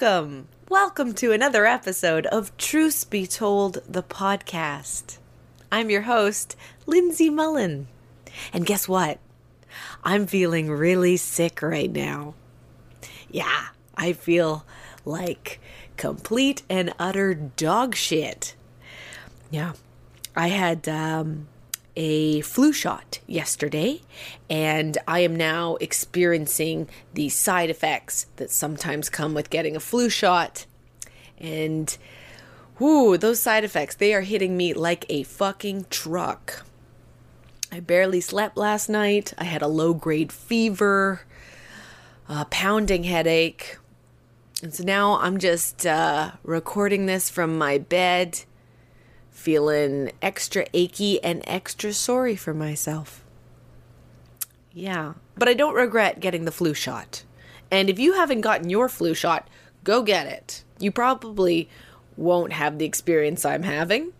Welcome. Welcome to another episode of Truth Be Told, the podcast. I'm your host, Lindsay Mullen. And guess what? I'm feeling really sick right now. Yeah, I feel like complete and utter dog shit. Yeah, I had um, a flu shot yesterday, and I am now experiencing the side effects that sometimes come with getting a flu shot. And whoo, those side effects, they are hitting me like a fucking truck. I barely slept last night. I had a low grade fever, a pounding headache. And so now I'm just uh, recording this from my bed feeling extra achy and extra sorry for myself. Yeah, but I don't regret getting the flu shot. And if you haven't gotten your flu shot, go get it. You probably won't have the experience I'm having,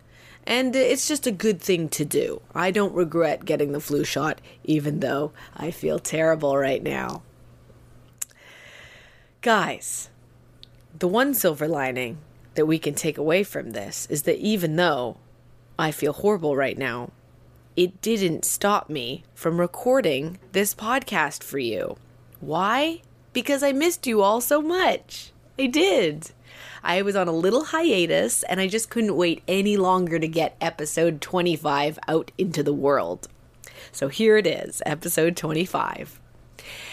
and it's just a good thing to do. I don't regret getting the flu shot, even though I feel terrible right now. Guys, the one silver lining that we can take away from this is that even though I feel horrible right now, it didn't stop me from recording this podcast for you. Why? Because I missed you all so much. I did. I was on a little hiatus and I just couldn't wait any longer to get episode 25 out into the world. So here it is, episode 25.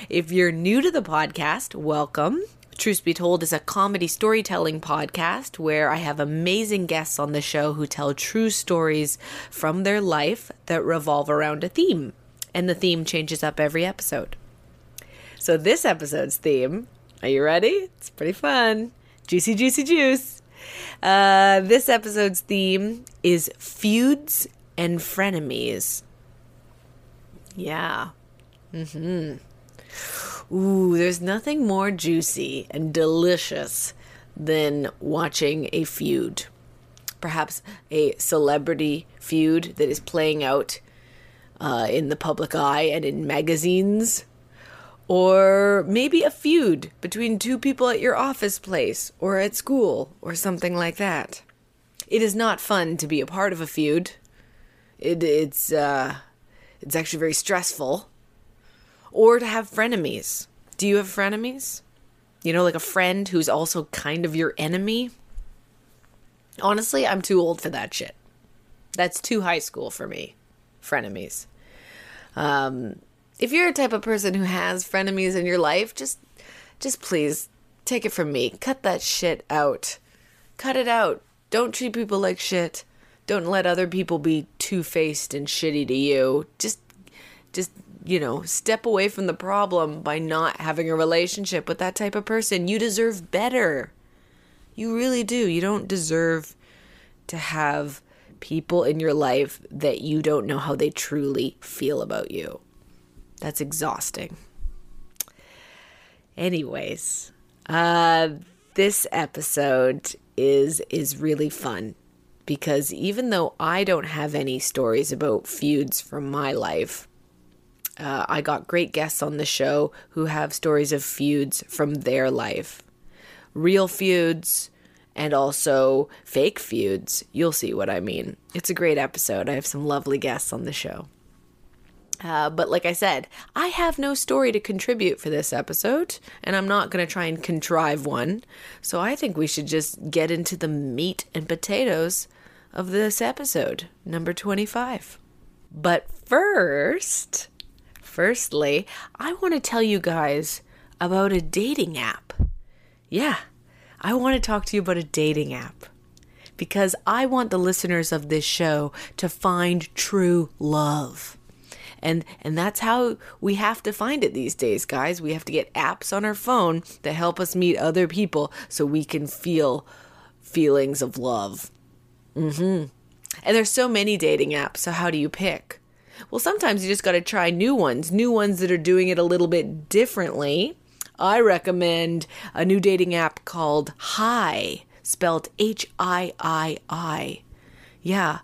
If you're new to the podcast, welcome. Truth Be Told is a comedy storytelling podcast where I have amazing guests on the show who tell true stories from their life that revolve around a theme. And the theme changes up every episode. So, this episode's theme, are you ready? It's pretty fun. Juicy, juicy juice. Uh, this episode's theme is feuds and frenemies. Yeah. Mm hmm. Ooh, there's nothing more juicy and delicious than watching a feud. Perhaps a celebrity feud that is playing out uh, in the public eye and in magazines. Or maybe a feud between two people at your office place or at school or something like that. It is not fun to be a part of a feud. It, it's uh, it's actually very stressful or to have frenemies. Do you have frenemies? You know, like a friend who's also kind of your enemy? Honestly, I'm too old for that shit. That's too high school for me. Frenemies. Um, if you're a type of person who has frenemies in your life, just just please take it from me. Cut that shit out. Cut it out. Don't treat people like shit. Don't let other people be two-faced and shitty to you. Just just you know, step away from the problem by not having a relationship with that type of person. You deserve better. You really do. You don't deserve to have people in your life that you don't know how they truly feel about you. That's exhausting. Anyways, uh this episode is is really fun because even though I don't have any stories about feuds from my life, uh, I got great guests on the show who have stories of feuds from their life. Real feuds and also fake feuds. You'll see what I mean. It's a great episode. I have some lovely guests on the show. Uh, but like I said, I have no story to contribute for this episode, and I'm not going to try and contrive one. So I think we should just get into the meat and potatoes of this episode, number 25. But first, Firstly, I want to tell you guys about a dating app. Yeah, I want to talk to you about a dating app because I want the listeners of this show to find true love. And and that's how we have to find it these days, guys. We have to get apps on our phone that help us meet other people so we can feel feelings of love. Mhm. And there's so many dating apps, so how do you pick? Well, sometimes you just got to try new ones, new ones that are doing it a little bit differently. I recommend a new dating app called Hi, spelled H I I I. Yeah,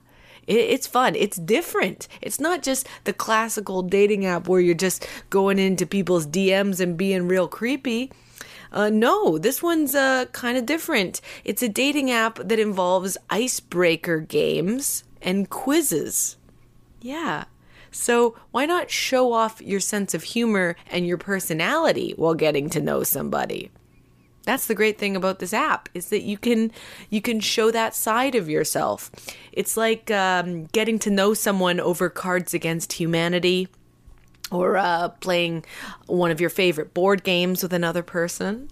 it's fun. It's different. It's not just the classical dating app where you're just going into people's DMs and being real creepy. Uh, no, this one's uh, kind of different. It's a dating app that involves icebreaker games and quizzes. Yeah. So, why not show off your sense of humor and your personality while getting to know somebody? That's the great thing about this app is that you can you can show that side of yourself. It's like um, getting to know someone over Cards Against Humanity or uh, playing one of your favorite board games with another person.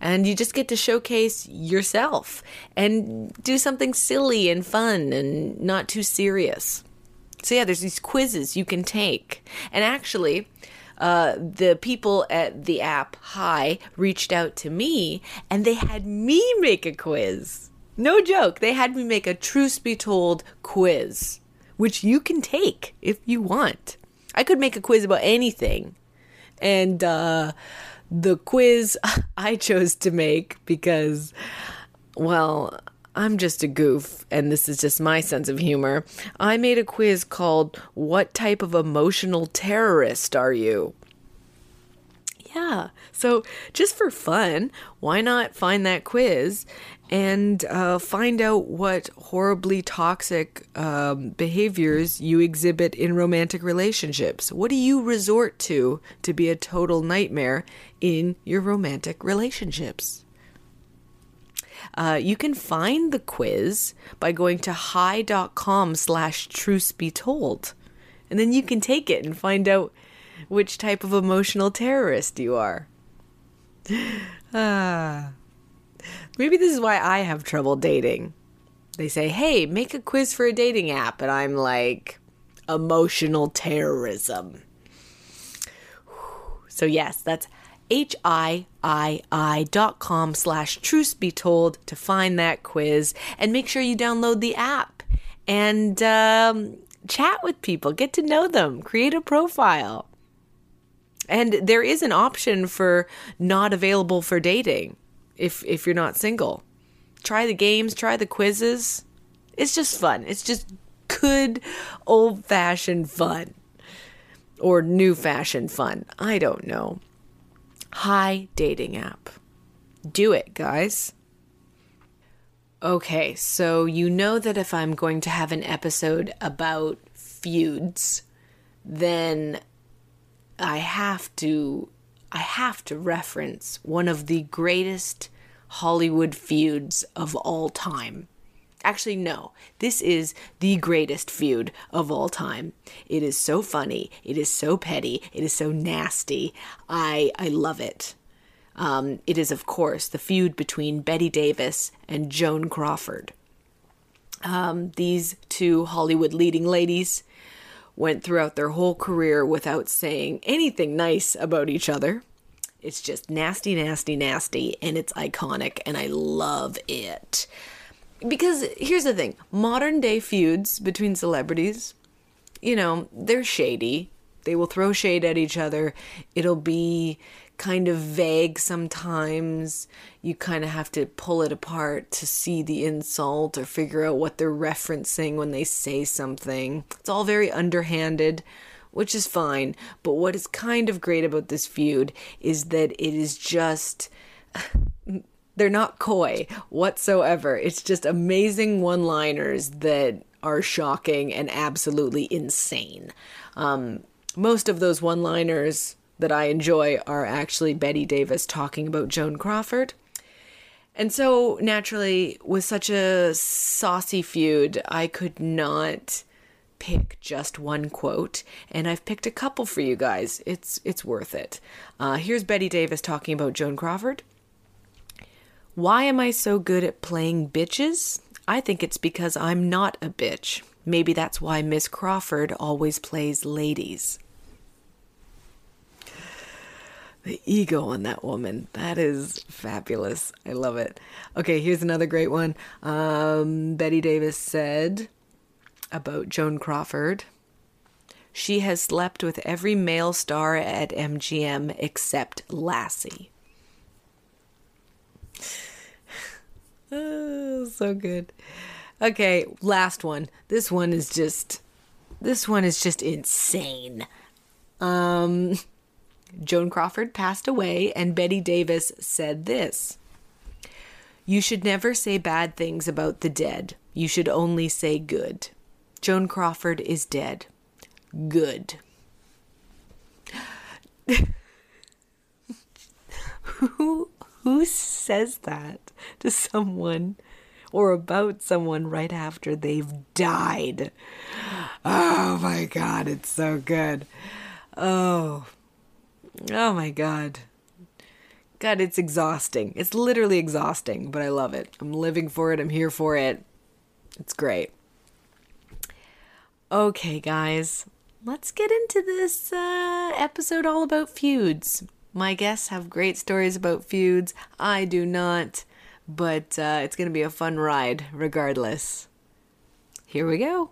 And you just get to showcase yourself and do something silly and fun and not too serious. So, yeah, there's these quizzes you can take. And actually, uh, the people at the app Hi reached out to me and they had me make a quiz. No joke. They had me make a truth be told quiz, which you can take if you want. I could make a quiz about anything. And uh, the quiz I chose to make because, well, I'm just a goof, and this is just my sense of humor. I made a quiz called What Type of Emotional Terrorist Are You? Yeah, so just for fun, why not find that quiz and uh, find out what horribly toxic um, behaviors you exhibit in romantic relationships? What do you resort to to be a total nightmare in your romantic relationships? Uh, you can find the quiz by going to hi.com slash truth be told. And then you can take it and find out which type of emotional terrorist you are. Ah. Maybe this is why I have trouble dating. They say, hey, make a quiz for a dating app. And I'm like, emotional terrorism. So, yes, that's H-I-I-I dot com slash truth be told to find that quiz and make sure you download the app and um, chat with people, get to know them, create a profile. And there is an option for not available for dating if if you're not single. Try the games, try the quizzes. It's just fun. It's just good old fashioned fun. Or new fashioned fun. I don't know. Hi dating app. Do it, guys. Okay, so you know that if I'm going to have an episode about feuds, then I have to I have to reference one of the greatest Hollywood feuds of all time. Actually, no. This is the greatest feud of all time. It is so funny. It is so petty. It is so nasty. I I love it. Um, it is, of course, the feud between Bette Davis and Joan Crawford. Um, these two Hollywood leading ladies went throughout their whole career without saying anything nice about each other. It's just nasty, nasty, nasty, and it's iconic, and I love it because here's the thing modern day feuds between celebrities, you know, they're shady. They will throw shade at each other. It'll be kind of vague sometimes. You kind of have to pull it apart to see the insult or figure out what they're referencing when they say something. It's all very underhanded, which is fine. But what is kind of great about this feud is that it is just they're not coy whatsoever. It's just amazing one liners that are shocking and absolutely insane. Um, most of those one liners that I enjoy are actually Bette Davis talking about Joan Crawford. And so, naturally, with such a saucy feud, I could not pick just one quote, and I've picked a couple for you guys. It's it's worth it. Uh, here's Bette Davis talking about Joan Crawford. Why am I so good at playing bitches? I think it's because I'm not a bitch. Maybe that's why Miss Crawford always plays ladies. The ego on that woman. That is fabulous. I love it. Okay, here's another great one. Um, Bette Davis said about Joan Crawford She has slept with every male star at MGM except Lassie. Oh, so good. Okay, last one. This one is just this one is just insane. Um Joan Crawford passed away and Bette Davis said this. You should never say bad things about the dead. You should only say good. Joan Crawford is dead. Good. who who says that to someone or about someone right after they've died? Oh my god, it's so good. Oh. Oh my god. God, it's exhausting. It's literally exhausting, but I love it. I'm living for it. I'm here for it. It's great. Okay, guys, let's get into this uh, episode all about feuds. My guests have great stories about feuds. I do not, but uh, it's going to be a fun ride regardless. Here we go.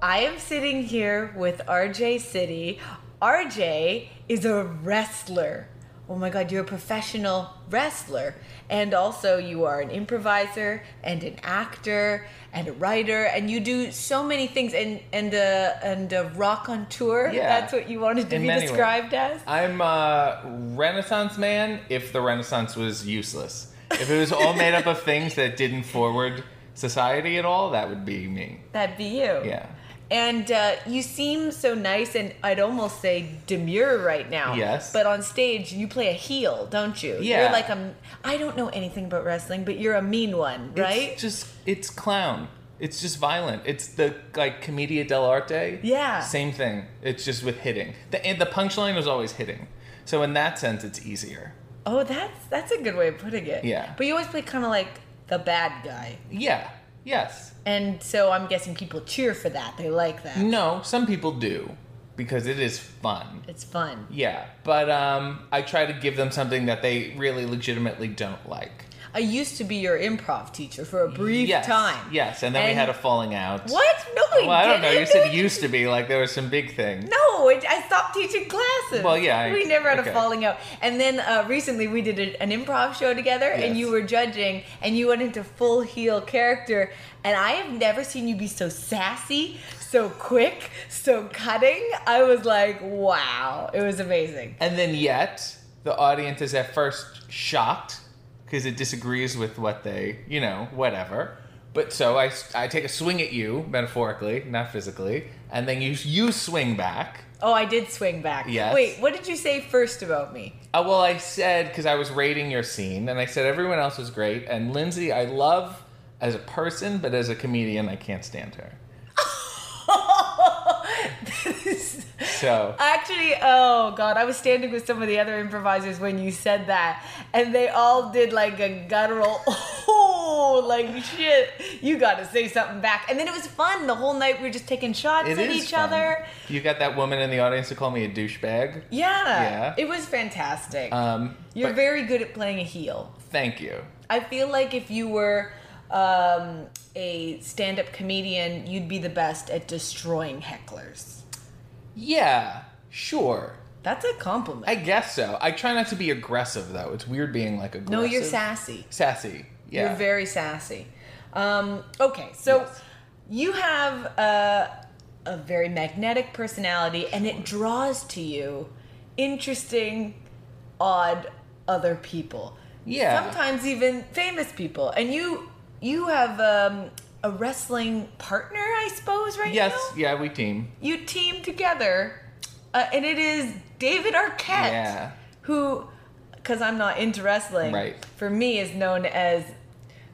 I am sitting here with RJ City. RJ is a wrestler. Oh my god, you're a professional wrestler. And also, you are an improviser and an actor and a writer, and you do so many things. And and a and a rock on tour. Yeah. That's what you wanted to In be many ways. described as. I'm a Renaissance man if the Renaissance was useless. If it was all made up of things that didn't forward society at all, that would be me. That'd be you. Yeah. And uh, you seem so nice, and I'd almost say demure right now. Yes. But on stage, you play a heel, don't you? Yeah. You're like a. I don't know anything about wrestling, but you're a mean one, right? It's just it's clown. It's just violent. It's the like commedia dell'arte. Yeah. Same thing. It's just with hitting. The and the punchline was always hitting. So in that sense, it's easier. oh, that's that's a good way of putting it. Yeah. But you always play kind of like the bad guy, Yeah. Yes. And so I'm guessing people cheer for that. They like that. No, some people do because it is fun. It's fun. Yeah, but um, I try to give them something that they really legitimately don't like. I used to be your improv teacher for a brief yes, time. Yes, and then we had a falling out. What? No, we Well, I don't know. You said used to be like there was some big thing. No, it, I stopped teaching classes. Well, yeah, I- we never had okay. a falling out. And then uh, recently we did a, an improv show together, and you were judging, and you went into full heel character. And I have never seen you be so sassy, so quick, so cutting. I was like, wow, it was amazing. And then yet the audience is at first shocked because it disagrees with what they, you know, whatever. But so I, I take a swing at you metaphorically, not physically, and then you you swing back. Oh, I did swing back. Yes. Wait, what did you say first about me? Uh, well, I said because I was rating your scene, and I said everyone else was great, and Lindsay I love as a person, but as a comedian I can't stand her. So Actually, oh god, I was standing with some of the other improvisers when you said that, and they all did like a guttural, oh, like shit. You got to say something back, and then it was fun. The whole night we were just taking shots it at each fun. other. You got that woman in the audience to call me a douchebag. Yeah, Yeah. it was fantastic. Um, You're but very good at playing a heel. thank you. I feel like if you were um, a stand-up comedian, you'd be the best at destroying hecklers. Yeah, sure. That's a compliment. I guess so. I try not to be aggressive though. It's weird being like aggressive. no, you're sassy. Sassy. Yeah. You're very sassy. Um, okay, so Yes. you have a, a very magnetic personality, and it draws to you interesting, odd other people. Yeah. Sometimes even famous people, and you you have um, a wrestling partner, I suppose, right yes. now. Yeah, we team. You team together, uh, and it is David Arquette Yeah. who because I'm not into wrestling, Right. for me is known as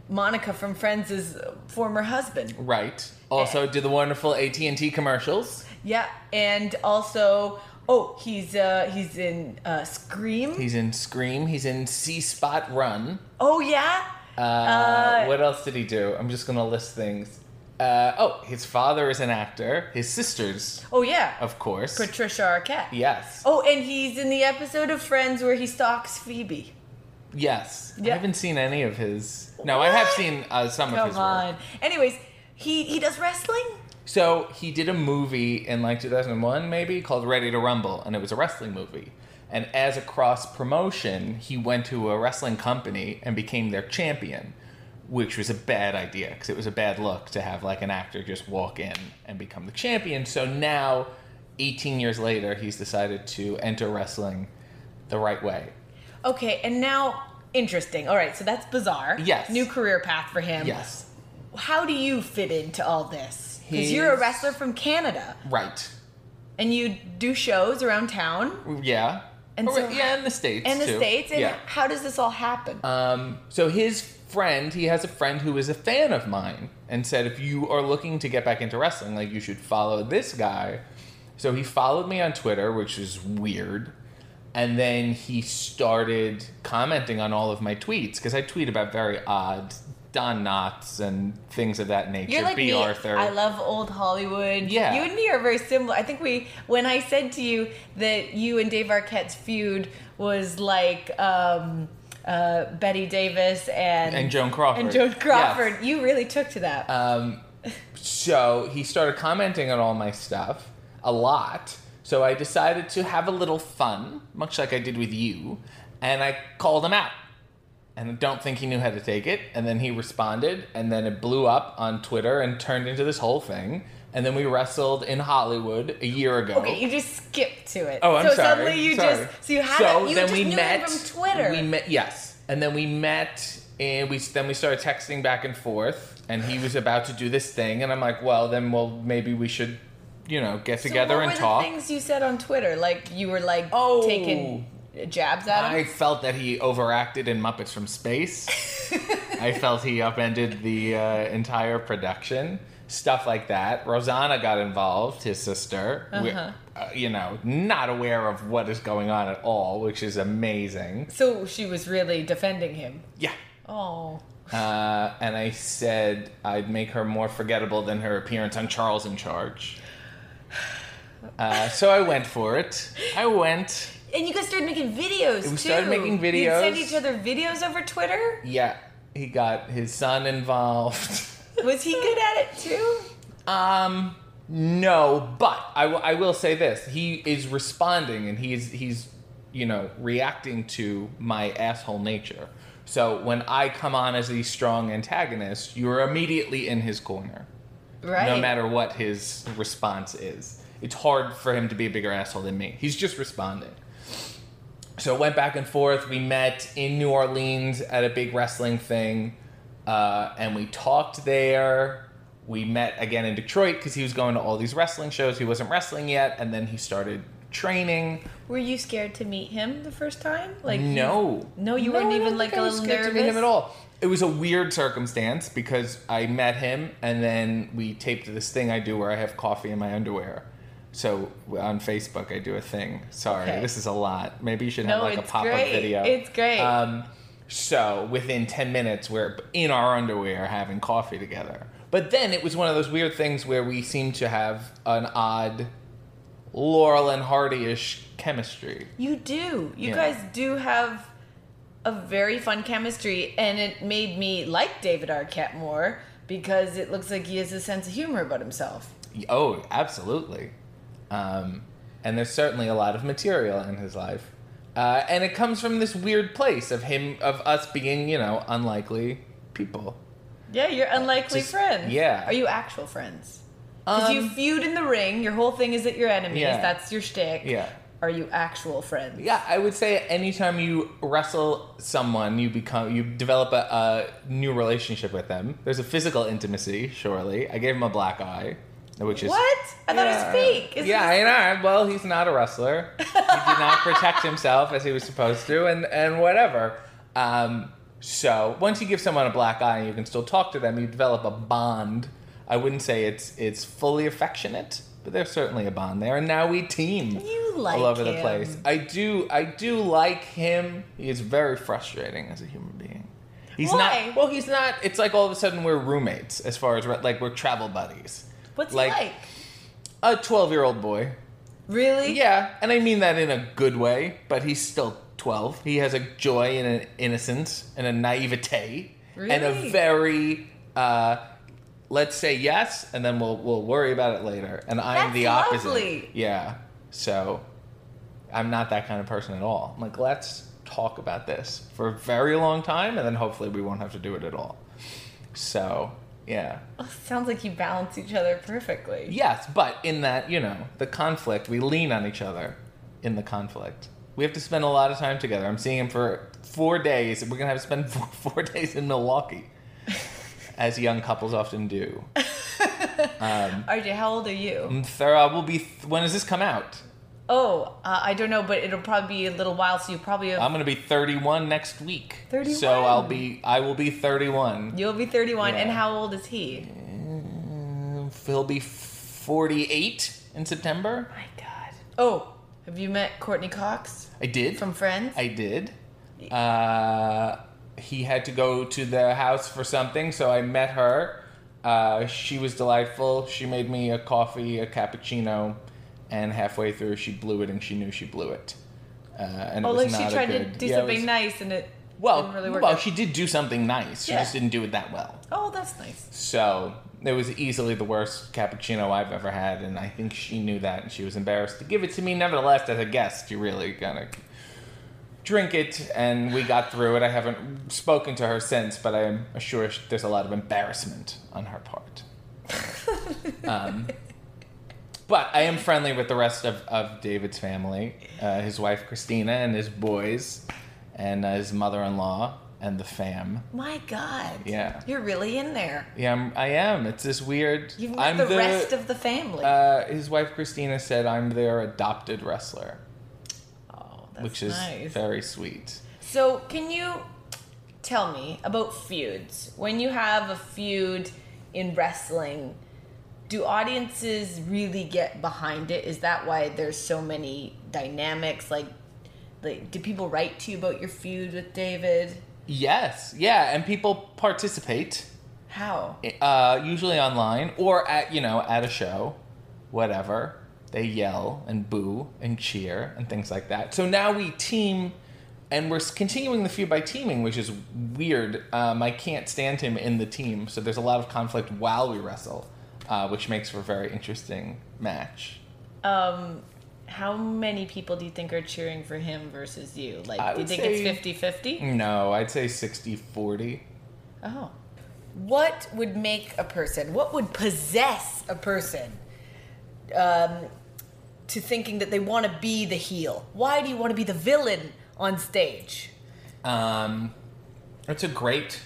Monica from Friends' former husband. Right. Also, did the wonderful AT and T commercials. Yeah, and also, oh, he's uh he's in uh Scream. He's in Scream. He's in See Spot Run. oh yeah. Uh, Uh, what else did he do? I'm just gonna list things. Uh, oh, his father is an actor. His sisters, Oh yeah. of course. Patricia Arquette. yes. Oh, and he's in the episode of Friends where he stalks Phoebe. Yes. I haven't seen any of his. No, I have seen uh, some of Come his on. work. Anyways, he he does wrestling. So he did a movie in like 2001, maybe called Ready to Rumble, and it was a wrestling movie. And as a cross promotion, he went to a wrestling company and became their champion, which was a bad idea because it was a bad look to have like an actor just walk in and become the champion. So now, 18 years later, he's decided to enter wrestling the right way. Okay, and now interesting. All right, so that's bizarre. Yes. New career path for him. Yes. How do you fit into all this? Because you're a wrestler from Canada Right. and you do shows around town Yeah. And Or- so- yeah, in the states. In the too. states. And yeah. how does this all happen? Um, so his friend, he has a friend who is a fan of mine, and said if you are looking to get back into wrestling, like you should follow this guy. So he followed me on Twitter, which is weird, and then he started commenting on all of my tweets because I tweet about very odd Don Knotts and things of that nature. You're like Bea. me. Arthur. I love old Hollywood. Yeah. You and me are very similar. I think we, when I said to you that you and Dave Arquette's feud was like um, uh, Bette Davis and And Joan Crawford. and Joan Yes. Crawford, you really took to that. Um, so he started commenting on all my stuff a lot. So I decided to have a little fun, much like I did with you, and I called him out. And I don't think he knew how to take it. And then he responded, and then it blew up on Twitter and turned into this whole thing. And then we wrestled in Hollywood a year ago. okay, you just skipped to it. Oh, I'm so sorry. suddenly you Sorry. just so you had So you then just we knew met him from Twitter. We met, yes, and then we met, and we then we started texting back and forth. And he was about to do this thing, and I'm like, well, then well maybe we should, you know, get So together what and were talk. the things you said on Twitter? Like you were like Oh. taking jabs at him. I felt that he overacted in Muppets from Space. I felt he upended the uh, entire production. Stuff like that. Rosanna got involved, his sister. Uh-huh. uh, you know, not aware of what is going on at all, which is amazing. so she was really defending him. Yeah. Oh. Uh, and I said I'd make her more forgettable than her appearance on Charles in Charge. Uh, so I went for it. I went. And you guys started making videos We too. started making videos. You'd send each other videos over Twitter. Yeah, he got his son involved. Was he good at it too? Um, no, but I, w- I will say this: he is responding, and he's he's you know reacting to my asshole nature. So when I come on as the strong antagonist, you're immediately in his corner, Right. no matter what his response is. It's hard for him to be a bigger asshole than me. He's just responding. So it went back and forth. We met in New Orleans at a big wrestling thing, uh, and we talked there. We met again in Detroit because he was going to all these wrestling shows. He wasn't wrestling yet, and then he started training. Were you scared to meet him the first time? Like you- no, no, you No, weren't even like think a I was little scared nervous. to meet him at all. It was a weird circumstance because I met him, and then we taped this thing I do where I have coffee in my underwear. So on Facebook, I do a thing. Sorry, Okay. this is a lot. Maybe you should have No, like a pop up video. It's great. Um, so within 10 minutes, we're in our underwear having coffee together. But then it was one of those weird things where we seemed to have an odd Laurel and Hardy ish chemistry. You do. You Yeah. guys do have a very fun chemistry, and it made me like David Arquette more because it looks like he has a sense of humor about himself. Oh, absolutely. Um, and there's certainly a lot of material in his life. Uh, and it comes from this weird place of him, of us being, you know, unlikely people. Yeah, you're unlikely Just- friends. yeah. Are you actual friends? Because you Um, feud in the ring. Your whole thing is that you're enemies. Yeah. That's your shtick. Yeah. Are you actual friends? Yeah, I would say anytime you wrestle someone, you become you develop a, a new relationship with them. There's a physical intimacy, surely. I gave him a black eye. Which is What? I thought it was fake. Is yeah, this- I know. Well, he's not a wrestler. he did not protect himself as he was supposed to, and and whatever. Um, so once you give someone a black eye and you can still talk to them, you develop a bond. I wouldn't say it's it's fully affectionate, but there's certainly a bond there. And now we team You like all over the place. I do. I do like him. He is very frustrating as a human being. He's Why? not. Well, he's not. It's like all of a sudden we're roommates as far as like we're travel buddies. What's Like- he like? A twelve-year-old boy. Really? Yeah, and I mean that in a good way, but he's still 12. He has a joy and an innocence and a naivete and a very uh let's say yes and then we'll we'll worry about it later. And I'm That's the opposite. lovely. Yeah. So I'm not that kind of person at all. I'm like, let's talk about this for a very long time and then hopefully we won't have to do it at all. So, yeah. Oh, sounds like you balance each other perfectly. Yes, but in that, you know, the conflict, we lean on each other in the conflict. We have to spend a lot of time together. I'm seeing him for four days. We're going to have to spend four, four days in Milwaukee, as young couples often do. RJ, how old are you? Uh, will be, when does this come out? Oh, uh, I don't know, but it'll probably be a little while, so you probably have, I'm going to be 31 next week. 31? So I'll be, I will be 31. you'll be 31. And how old is he? He'll be 48 in September. My God. Oh, have you met Courteney Cox I did. from Friends? I did. Uh, he had to go to the house for something, so I met her. Uh, she was delightful. She made me a coffee, a cappuccino, and halfway through, she blew it, and she knew she blew it. Uh, and oh, it was like she tried to do yeah, something was- nice and it Well, didn't really work well, out. she did do something nice. She Yeah. just didn't do it that well. Oh, that's nice. So it was easily the worst cappuccino I've ever had, and I think she knew that, and she was embarrassed to give it to me. Nevertheless, as a guest, you really gotta drink it, and we got through it. I haven't spoken to her since, but I am sure there's a lot of embarrassment on her part. um, but I am friendly with the rest of, of David's family, uh, his wife Christina, and his boys, and uh, his mother-in-law, and the fam. My God. Yeah. You're really in there. Yeah, I'm, I am. It's this weird. You've met I'm the, rest of the family. Uh, his wife Christina said I'm their adopted wrestler, oh, that's which is nice. very sweet. So, can you tell me about feuds? When you have a feud in wrestling, do audiences really get behind it? Is that why there's so many dynamics? Like, like do people write to you about your feud with David? Yes, yeah, and people participate, How? uh, usually online or at you know at a show, whatever. They yell and boo and cheer and things like that. So now we team, and we're continuing the feud by teaming, which is weird. Um, I can't stand him in the team, so there's a lot of conflict while we wrestle, uh, which makes for a very interesting match. Um, how many people do you think are cheering for him versus you? Like, do you think it's 50 50? No, I'd say 60 40. Oh. What would make a person, what would possess a person um, to thinking that they want to be the heel? Why do you want to be the villain on stage? Um, that's a great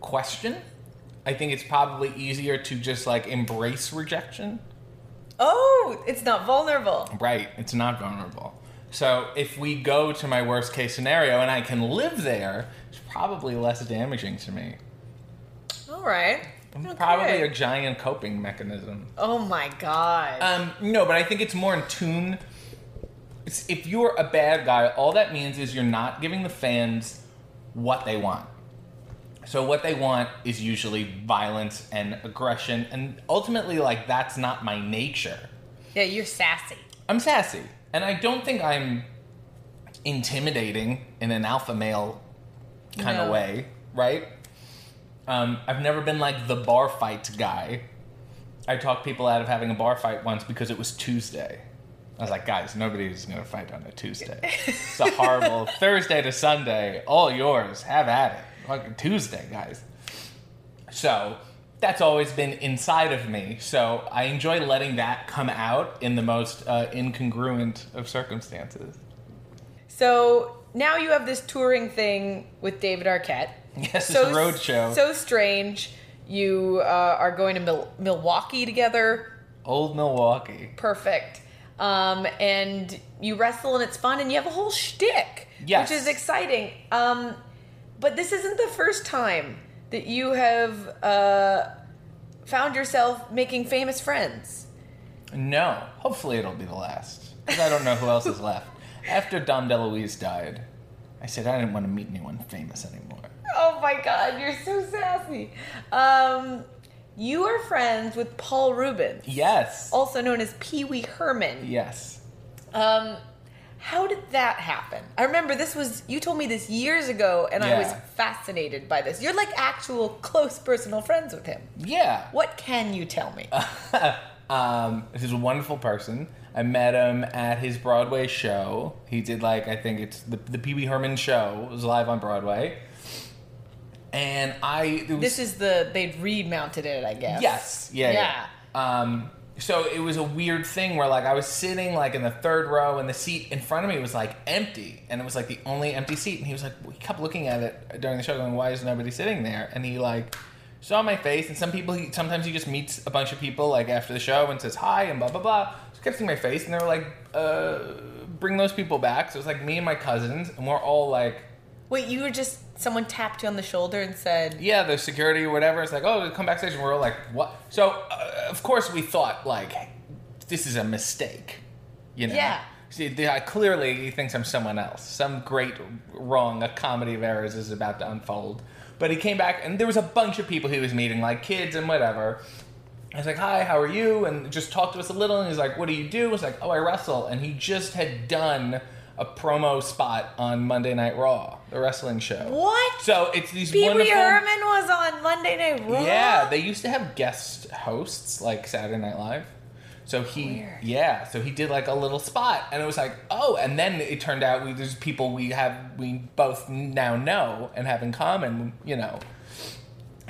question. I think it's probably easier to just like embrace rejection. Oh, it's not vulnerable. Right, it's not vulnerable. So if we go to my worst case scenario and I can live there, it's probably less damaging to me. All right. Probably a giant coping mechanism. Oh my god. Um, no, but I think it's more in tune. It's, if you're a bad guy, all that means is you're not giving the fans what they want. So what they want is usually violence and aggression, and ultimately, like that's not my nature. yeah, you're sassy. I'm sassy, and I don't think I'm intimidating in an alpha male kind of way, right? Um, I've never been like the bar fight guy. I talked people out of having a bar fight once because it was Tuesday. I was like, guys, nobody's gonna fight on a Tuesday. It's a horrible Thursday to Sunday, all yours. Have at it. Fucking Tuesday, guys. So that's always been inside of me. So I enjoy letting that come out in the most uh, incongruent of circumstances. So now you have this touring thing with David Arquette. Yes, it's a road show. So strange. You uh, are going to Mil- Milwaukee together. Old Milwaukee. Perfect. Um, and you wrestle and it's fun and you have a whole shtick, Yes. which is exciting. Um, but this isn't the first time that you have uh, found yourself making famous friends. No, hopefully it'll be the last. Because I don't know who else is left. After Dom DeLuise died, I said I didn't want to meet anyone famous anymore. Oh my god, you're so sassy. Um, you are friends with Paul Reubens, Yes. also known as Pee Wee Herman. Yes. Um, how did that happen? I remember this was you told me this years ago, and I was fascinated by this. You're like actual close personal friends with him. Yeah. What can you tell me? um, he's a wonderful person. I met him at his Broadway show. He did like I think it's the the Pee Wee Herman show. It was live on Broadway. And I was, this is the they'd remounted it, I guess. Yes. Yeah. Yeah. yeah. Um, so it was a weird thing where like I was sitting like in the third row and the seat in front of me was like empty. And it was like the only empty seat. And he was like he kept looking at it during the show going why is nobody sitting there? And he like saw my face. And some people he sometimes he just meets a bunch of people like after the show and says hi and blah blah blah. So he kept seeing my face and they were like uh bring those people back. So it was like me and my cousins and we're all like Wait, you were just someone tapped you on the shoulder and said, yeah, the security or whatever. It's like, oh, come backstage, and we're all like, what? So, uh, of course, we thought like, this is a mistake, you know? Yeah. See, clearly he thinks I'm someone else. Some great wrong, a comedy of errors is about to unfold. But he came back, and there was a bunch of people he was meeting, like kids and whatever. I was like, hi, how are you? And just talked to us a little. And he's like, what do you do? I was like, oh, I wrestle. And he just had done a promo spot on Monday Night Raw, the wrestling show. "What?" So it's these Pee Wee. Herman was on Monday Night Raw. Yeah, they used to have guest hosts like Saturday Night Live. So he, Weird. yeah, so he did like a little spot, and it was like, oh, and then it turned out we there's people we have we both now know and have in common, you know.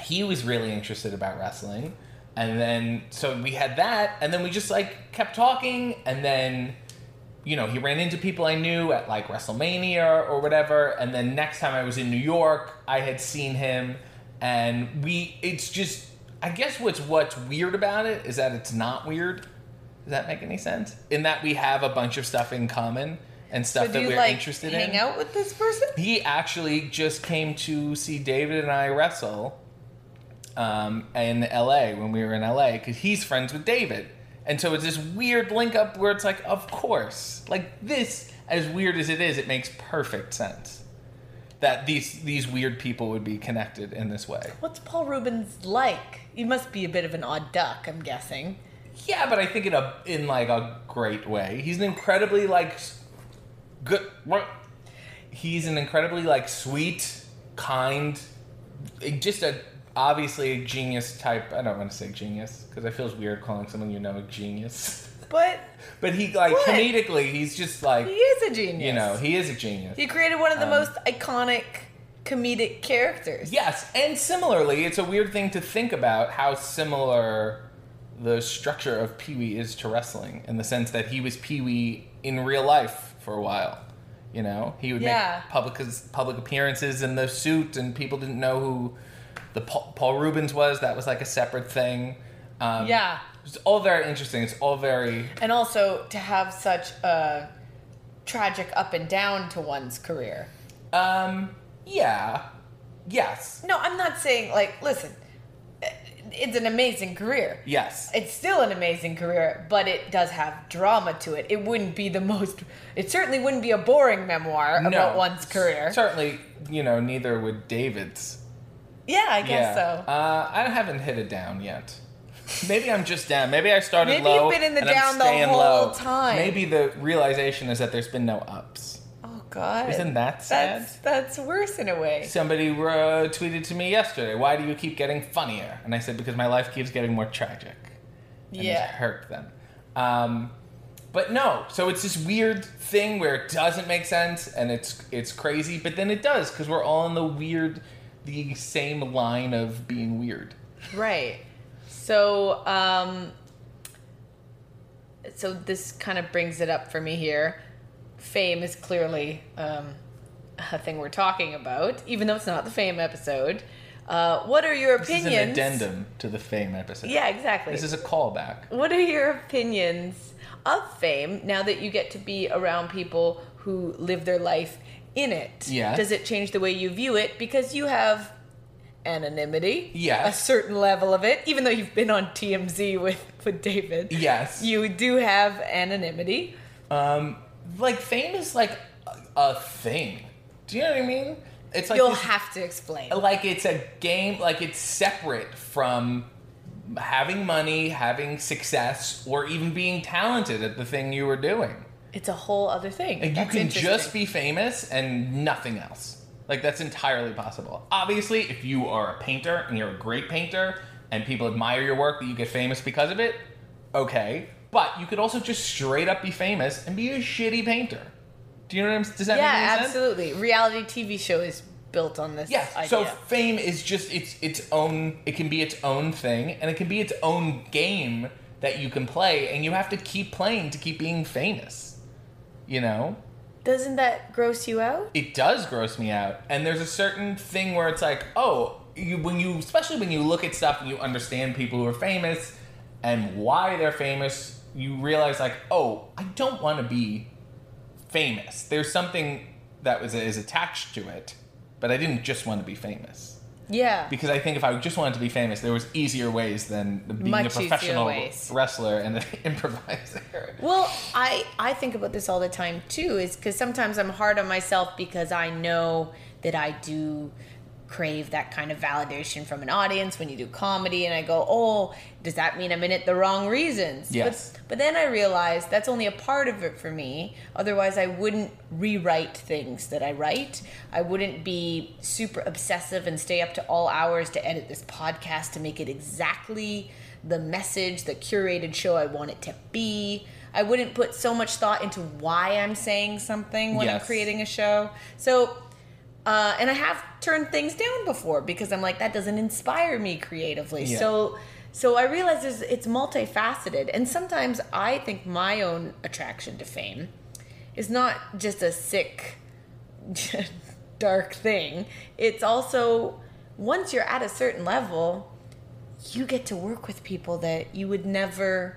He was really interested about wrestling, and then so we had that, and then we just like kept talking, and then you know, he ran into people I knew at like WrestleMania or whatever. And then next time I was in New York, I had seen him, and we. It's just, I guess what's what's weird about it is that it's not weird. Does that make any sense? In that we have a bunch of stuff in common and stuff So that we're like interested hang in. out with this person? He actually just came to see David and I wrestle um, in LA when we were in LA because he's friends with David. And so it's this weird link up where it's like, of course, like this, as weird as it is, it makes perfect sense that these these weird people would be connected in this way. What's Paul Reubens like? He must be a bit of an odd duck, I'm guessing. Yeah, but I think in a in like a great way. He's an incredibly like good. He's an incredibly like sweet, kind, just a obviously a genius type. I don't want to say genius because it feels weird calling someone you know a genius. But But he like What? comedically, he's just like he is a genius. you know he is a genius. he created one of the Um, most iconic comedic characters. Yes, and similarly, it's a weird thing to think about how similar the structure of Pee Wee is to wrestling in the sense that he was Pee Wee in real life for a while. You know, he would Yeah. make public public appearances in the suit, and people didn't know who the Paul, Paul Reubens was. That was like a separate thing. Um, Yeah. it's all very interesting. It's all very And also to have such a tragic up and down to one's career. um, yeah, yes, No, I'm not saying like listen, it's an amazing career. yes. It's still an amazing career, but it does have drama to it. It wouldn't be the most it certainly wouldn't be a boring memoir about one's career. Certainly, you know, neither would David's. Yeah, I guess so. Uh, I haven't hit it down yet. Maybe I'm just down. Maybe I started Maybe low. you've been in the down the whole low. time. Maybe the realization is that there's been no ups. Oh God! Isn't that sad? That's that's worse in a way. Somebody uh, tweeted to me yesterday, "Why do you keep getting funnier?" And I said, "Because my life keeps getting more tragic." And it Yeah. hurt them. Um, but no, so it's this weird thing where it doesn't make sense and it's it's crazy, but then it does because we're all in the weird, the same line of being weird. Right. So, um, so this kind of brings it up for me here. Fame is clearly um, a thing we're talking about, even though it's not the fame episode. Uh, what are your opinions? This is an addendum to the fame episode. Yeah, exactly. This is a callback. What are your opinions of fame now that you get to be around people who live their life in it? Yes. Does it change the way you view it because you have anonymity? Yes. A certain level of it, even though you've been on TMZ with with David. Yes. You do have anonymity. Um, like fame is like a, a thing. Do you know what I mean? It's like You'll this- have to explain. like it's a game. Like it's separate from having money, having success, or even being talented at the thing you were doing. It's a whole other thing. Like you can just be famous and nothing else. Like that's entirely possible. Obviously, if you are a painter and you're a great painter and people admire your work that you get famous because of it, okay. But you could also just straight up be famous and be a shitty painter. Do you know what I'm does that make Yeah, absolutely. Reality TV show is built on this Yeah. idea. So fame is just it's its own it can be its own thing and it can be its own game that you can play and you have to keep playing to keep being famous. You know? Doesn't that gross you out? it does gross me out. And there's a certain thing where it's like, oh, you when you especially when you look at stuff and you understand people who are famous and why they're famous, you realize like, oh, I don't want to be famous. There's something that was is attached to it, but I didn't just want to be famous. Yeah. Because I think if I just wanted to be famous, there was easier ways than being Much a professional wrestler and an improviser. Well, I I think about this all the time too. Is because sometimes I'm hard on myself because I know that I do crave that kind of validation from an audience when you do comedy, and I go, oh, does that mean I'm in it the wrong reasons? Yes. But, but then I realize that's only a part of it for me. Otherwise, I wouldn't rewrite things that I write. I wouldn't be super obsessive and stay up to all hours to edit this podcast to make it exactly the message, the curated show I want it to be. I wouldn't put so much thought into why I'm saying something when I'm creating a show. So, uh, and I have turned things down before because I'm like that doesn't inspire me creatively. Yeah. So, so I realize it's, it's multifaceted, and sometimes I think my own attraction to fame is not just a sick, dark thing. It's also once you're at a certain level, you get to work with people that you would never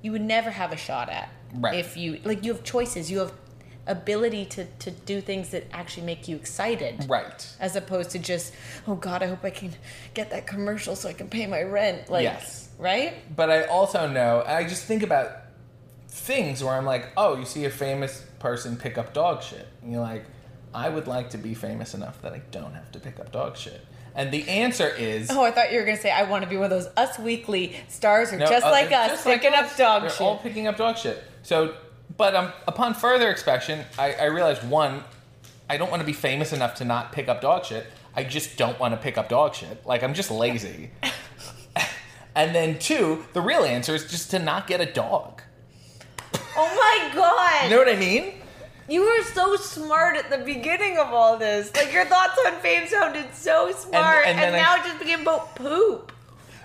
you would never have a shot at Right. if you like you have choices you have ability to to do things that actually make you excited Right. as opposed to just oh god i hope i can get that commercial so i can pay my rent like Yes. right But I also know, I just think about things where I'm like, oh, you see a famous person pick up dog shit. And you're like, I would like to be famous enough that I don't have to pick up dog shit. And the answer is. oh i thought you were gonna say i want to be one of those us weekly stars who are No, just uh, like us just like picking us. up dog They're shit all picking up dog shit. So, but um, upon further inspection, I, I realized one, I don't want to be famous enough to not pick up dog shit. I just don't want to pick up dog shit. Like I'm just lazy. and then two, the real answer is just to not get a dog. oh my god You know what I mean? You were so smart at the beginning of all this. Like your thoughts on fame sounded so smart, and, and I- now it just became about poop.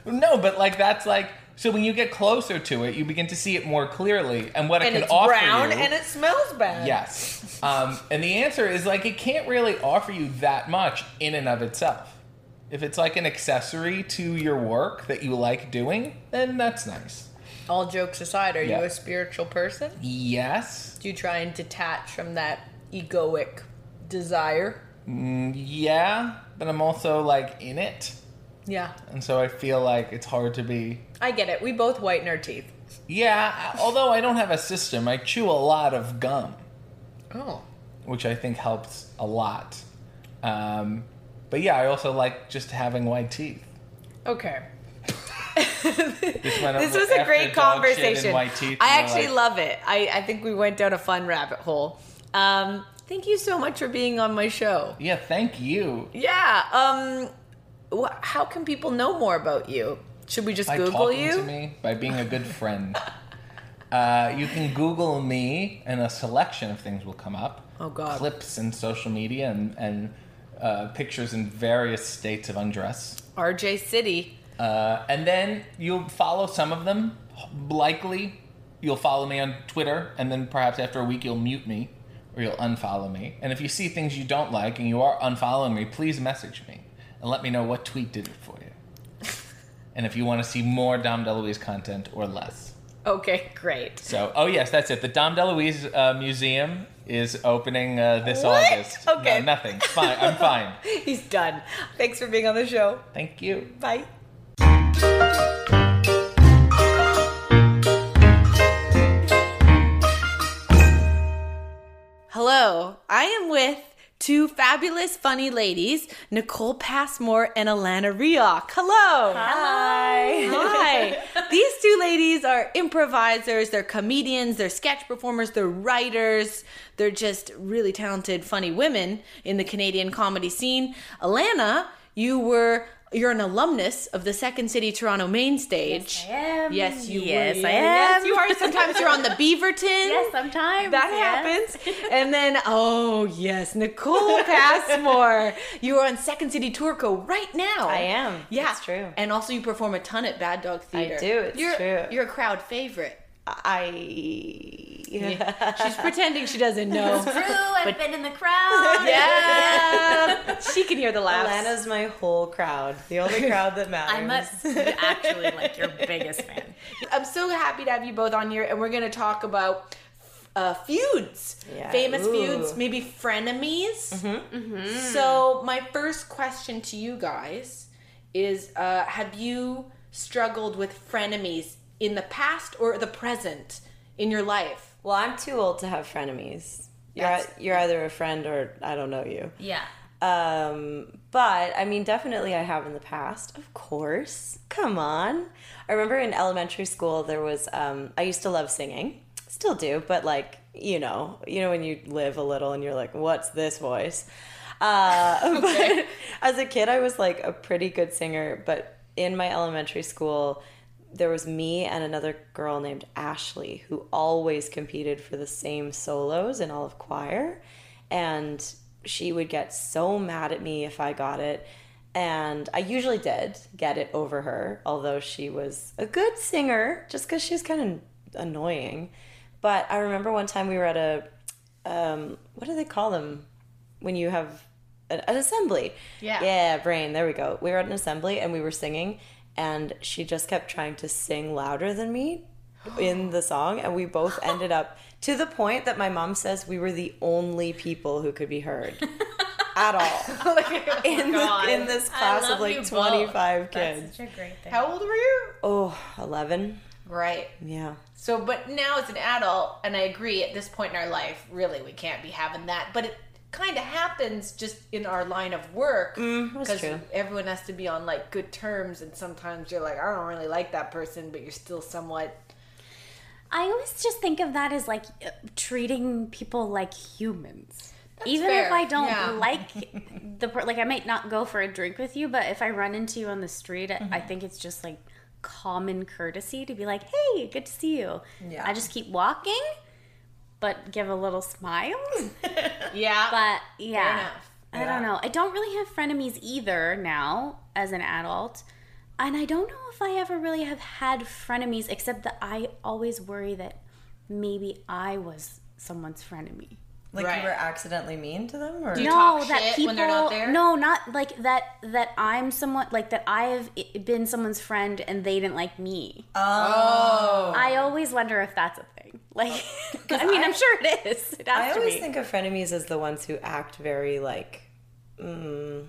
No, but like that's like so when you get closer to it, you begin to see it more clearly and what it can offer you. And it's brown and it smells bad. Yes. Um, and the answer is like it can't really offer you that much in and of itself. If it's like an accessory to your work that you like doing, then that's nice. All jokes aside, are Yeah. you a spiritual person? Yes. Do you try and detach from that egoic desire? Mm, yeah, but I'm also like in it. Yeah, And so I feel like it's hard to be. I get it. We both whiten our teeth. Yeah, although I don't have a system, I chew a lot of gum. Oh. which I think helps a lot. Um, but yeah, I also like just having white teeth. Okay. This, This was a great dog shit and conversation. white teeth, I actually like, love it. I, I think we went down a fun rabbit hole. Um, thank you so much for being on my show. Yeah, thank you. Yeah. Um, wh- how can people know more about you? Should we just By Google talking you? to me, by being a good friend. uh, you can Google me, and a selection of things will come up. Oh, God. Clips in social media and and uh, pictures in various states of undress. RJ City. Uh, and then you'll follow some of them. Likely, you'll follow me on Twitter, and then perhaps after a week you'll mute me or you'll unfollow me. And if you see things you don't like and you are unfollowing me, please message me, and let me know what tweet did it for you. and if you want to see more Dom DeLuise content or less. Okay, great. So, oh yes, that's it. The Dom DeLuise uh, Museum is opening uh, this What? August. Okay. No, nothing. Fine. I'm fine. He's done. Thanks for being on the show. Thank you. Bye. Hello, I am with two fabulous, funny ladies, Nicole Passmore and Alana Riach. Hello. Hi. Hi. These two ladies are improvisers, they're comedians, they're sketch performers, they're writers. They're just really talented, funny women in the Canadian comedy scene. Alana, you were you're an alumnus of the Second City Toronto main stage. I am. Yes, you Yes, were. I Yes, am. you are. Sometimes you're on the Beaverton. Yes, sometimes. That yes. happens. And then, oh, yes, Nicole Passmore. you are on Second City TourCo right now. I am. Yeah. It's true. And also, you perform a ton at Bad Dog Theater. I do, it's you're, true. You're a crowd favorite. I. She's pretending she doesn't know. True, I've been in the crowd. yeah. she can hear the laughs. Alana's my whole crowd. The only crowd that matters. I must be actually like your biggest fan. I'm so happy to have you both on here, and we're going to talk about uh, feuds, Yeah. famous Ooh. feuds, maybe frenemies. So, my first question to you guys is: uh, Have you struggled with frenemies in the past or the present in your life? Well, I'm too old to have frenemies. You're, you're either a friend or I don't know you. Yeah. Um, but I mean, definitely I have in the past, of course. Come on. I remember in elementary school there was um, I used to love singing, still do, but like you know, you know when you live a little and you're like, what's this voice? Uh, but as a kid, I was like a pretty good singer, but in my elementary school. There was me and another girl named Ashley who always competed for the same solos in all of choir. And she would get so mad at me if I got it. And I usually did get it over her, although she was a good singer, just because she was kind of annoying. But I remember one time we were at a, um, what do they call them when you have an, an assembly? Yeah. Yeah, brain. There we go. We were at an assembly and we were singing, and she just kept trying to sing louder than me in the song, and we both ended up to the point that my mom says we were the only people who could be heard at all oh in, the, in this class of like you both. 25 That's kids. such a great thing. How old were you? Oh, 11? Right. Yeah. So, but now as an adult, and I agree at this point in our life, really, we can't be having that. But it kind of happens just in our line of work because true. everyone has to be on like good terms, and sometimes you're like, I don't really like that person, but you're still somewhat. I always just think of that as like uh, treating people like humans. Even fair, if I don't yeah. like the per- like, I might not go for a drink with you, but if I run into you on the street, I- I think it's just like common courtesy to be like, "Hey, good to see you." Yeah. I just keep walking, but give a little smile. Yeah. But yeah, enough. I don't know. I don't really have frenemies either now as an adult. And I don't know if I ever really have had frenemies, except that I always worry that maybe I was someone's frenemy. Like Right. you were accidentally mean to them? Or? you no, talk that shit people. when they're not there? No, not like that. That I'm someone like that. I have been someone's friend and they didn't like me. oh. oh. I always wonder if that's a thing. Like, I mean, I, am sure it is. It has I to always be. think of frenemies as the ones who act very like, mm,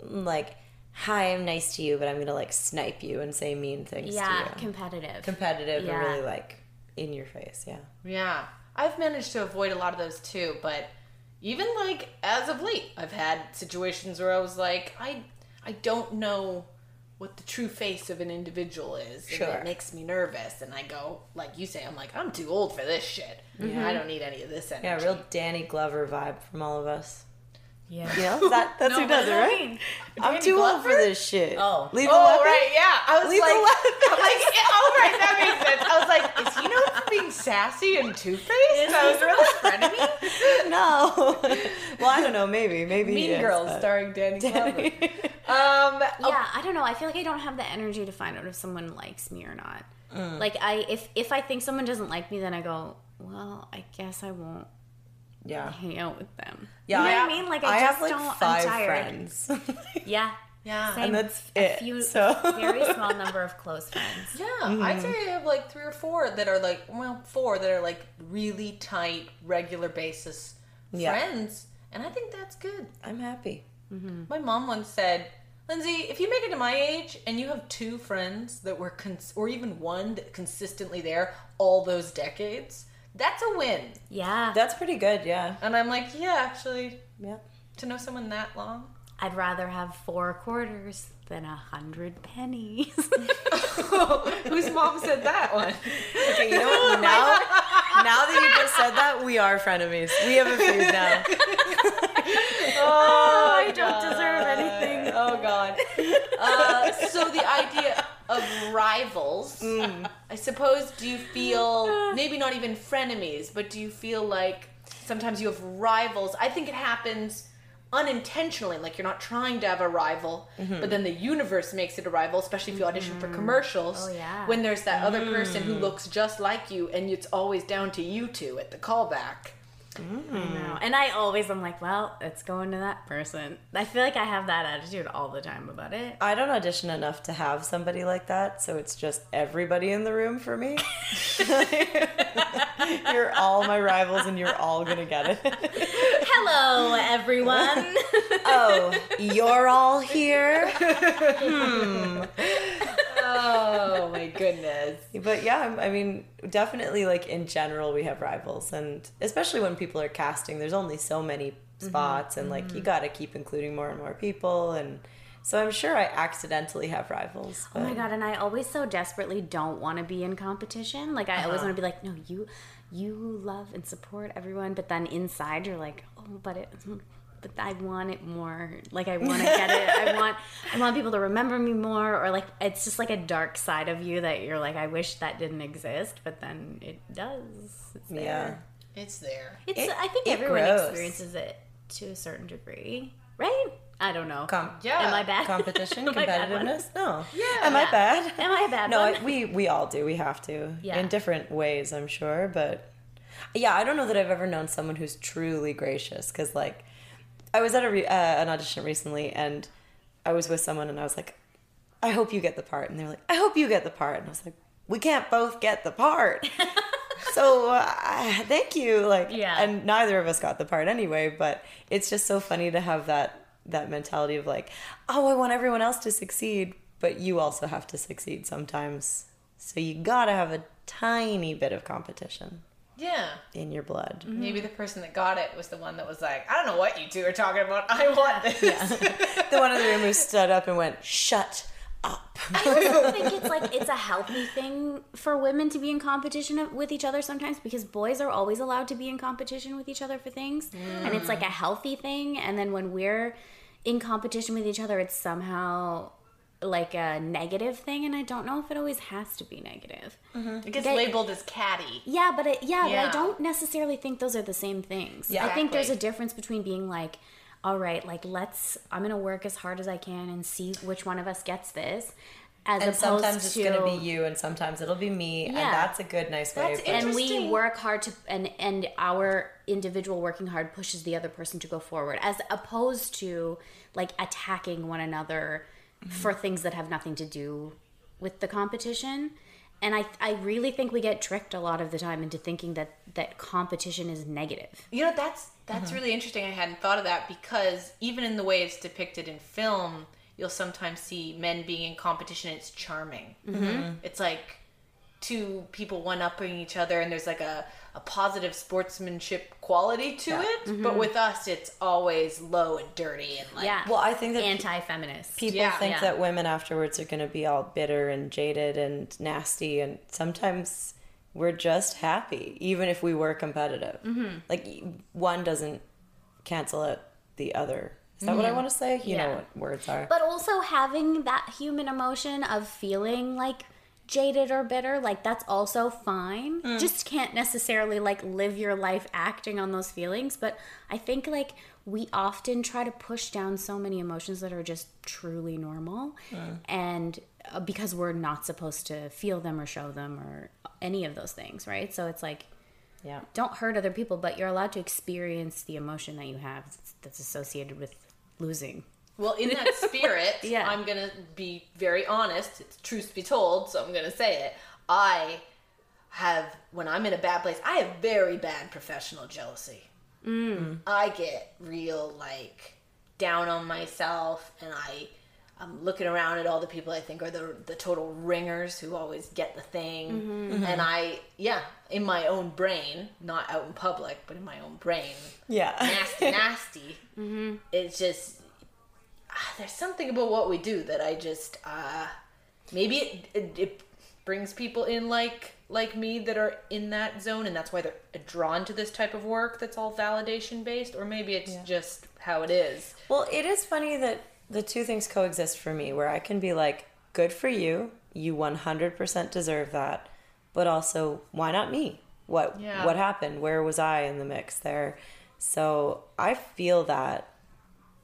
like, hi, I'm nice to you, but I'm gonna like snipe you and say mean things yeah, to you. competitive. Competitive Yeah. and really like in your face. Yeah. Yeah. I've managed to avoid a lot of those too, but even like as of late, I've had situations where I was like, I I don't know what the true face of an individual is. And it makes me nervous. And I go, like you say, I'm like, I'm too old for this shit. I mm-hmm. don't need any of this energy. Yeah, real Danny Glover vibe from all of us. yeah. You know, that, that's who does it, right? I'm Danny too old for this shit. Oh. Leave a Oh weapon? right, yeah. I was Leave like, weapon. I'm like, yeah, oh right, that makes sense. I was like, is he known for being sassy and two faced? I was really frenemy. No. well, I don't know. Maybe. Maybe. Mean Girls, but- starring Danny Glover. Um, yeah i don't know i feel like i don't have the energy to find out if someone likes me or not Mm. like i if if i think someone doesn't like me then i go well i guess i won't Yeah. hang out with them Yeah. you know I, what i mean like i, I just have like don't five i'm tired friends. yeah Yeah. Same. And that's a it, few so. very small number of close friends. Yeah, Mm-hmm. I'd say I have like three or four that are like, well, four that are like really tight, regular basis Yeah. friends. And I think that's good. I'm happy. My mom once said, Lindsay, if you make it to my age and you have two friends that were, cons- or even one that consistently there all those decades, that's a win. Yeah. That's pretty good, yeah. And I'm like, yeah, actually, Yeah. to know someone that long. I'd rather have four quarters than a hundred pennies. Whose mom said that one? Okay, you know what? Now, now that you just said that, we are frenemies. We have a feud now. Oh, I don't deserve anything. Oh God. Uh, so the idea of rivals, Mm. I suppose. Do you feel maybe not even frenemies, but do you feel like sometimes you have rivals? I think it happens unintentionally. Like you're not trying to have a rival, Mm-hmm. but then the universe makes it a rival. Especially if you audition for commercials. Oh, yeah. When there's that other person Mm. who looks just like you, and it's always down to you two at the callback. No. Mm. And I always am like, well, it's going to that person. I feel like I have that attitude all the time about it. I don't audition enough to have somebody like that, so it's just everybody in the room for me. you're all my rivals and you're all gonna get it. Hello, everyone. Oh, you're all here? Hmm. Oh my goodness. But yeah, I'm- mean, definitely like in general, we have rivals. And especially when people are casting, there's only so many spots, and like you gotta keep including more and more people. And so I'm sure I accidentally have rivals. Oh my god, and I always so desperately don't want to be in competition. Like I always Uh-huh. want to be like, no, you you love and support everyone, but then inside you're like, oh, but it but I want it more. Like I want to get it. I want I want people to remember me more or like it's just like a dark side of you that you're like I wish that didn't exist, but then it does. It's there. Yeah. It's there. It's It- I think it everyone grows. experiences it to a certain degree, right? I don't know. Com- Yeah. Am I bad? competition, Am bad competitiveness? No. Yeah. Am I bad? Am I a bad No, one? I, we we all do. We have to Yeah. in different ways, I'm sure. But yeah, I don't know that I've ever known someone who's truly gracious. Because like, I was at a re- uh, an audition recently, and I was with someone, and I was like, "I hope you get the part," and they were like, "I hope you get the part," and I was like, "We can't both get the part." so uh, thank you like Yeah. and neither of us got the part anyway but it's just so funny to have that that mentality of like oh i want everyone else to succeed but you also have to succeed sometimes so you gotta have a tiny bit of competition Yeah. in your blood mm-hmm. Maybe the person that got it was the one that was like, I don't know what you two are talking about. I want this. the one in the room who stood up and went shut up I also think it's like it's a healthy thing for women to be in competition with each other sometimes because boys are always allowed to be in competition with each other for things, and it's like a healthy thing. And then when we're in competition with each other, it's somehow like a negative thing, and I don't know if it always has to be negative. Mm-hmm. It gets They- labeled as catty. Yeah, but it, yeah, but I don't necessarily think those are the same things. Yeah. I think there's a difference between being like, all right, like let's I'm gonna work as hard as I can and see which one of us gets this, as and opposed sometimes it's to gonna be you and sometimes it'll be me and that's a good nice way That's of and we work hard to and and our individual working hard pushes the other person to go forward as opposed to like attacking one another for things that have nothing to do with the competition and I, I really think we get tricked a lot of the time into thinking that that competition is negative You know, that's that's really interesting. I hadn't thought of that because even in the way it's depicted in film, you'll sometimes see men being in competition. It's charming. Mm-hmm. It's like two people one upping each other, and there's like a, a positive sportsmanship quality to it. But with us, it's always low and dirty and like yeah. Well i think that anti-feminist. people Yeah. think Yeah. that women afterwards are going to be all bitter and jaded and nasty and sometimes we're just happy even if we were competitive. Mm-hmm. like one doesn't cancel out the other. Is that what i want to say? You know what words are. But also having that human emotion of feeling like jaded or bitter like that's also fine. Just can't necessarily like live your life acting on those feelings but i think like we often try to push down so many emotions that are just truly normal and uh, because we're not supposed to feel them or show them or any of those things right? So it's like yeah. don't hurt other people but you're allowed to experience the emotion that you have that's associated with losing Well, in that spirit, Yeah. I'm gonna be very honest. It's truth to be told, so I'm gonna say it. I have, when I'm in a bad place, I have very bad professional jealousy. Mm. I get real like down on myself, and I. I'm looking around at all the people I think are the the total ringers who always get the thing, Mm-hmm. and I, yeah, in my own brain, not out in public, but in my own brain, Yeah. nasty, nasty. Mm-hmm. It's just there's something about what we do that I just uh, maybe it, it it brings people in like like me that are in that zone, and that's why they're drawn to this type of work that's all validation based, or maybe it's just how it is. Well, it is funny that the two things coexist for me, where I can be like, good for you, you 100% deserve that, but also, why not me? What Yeah. what happened? Where was I in the mix there? So I feel that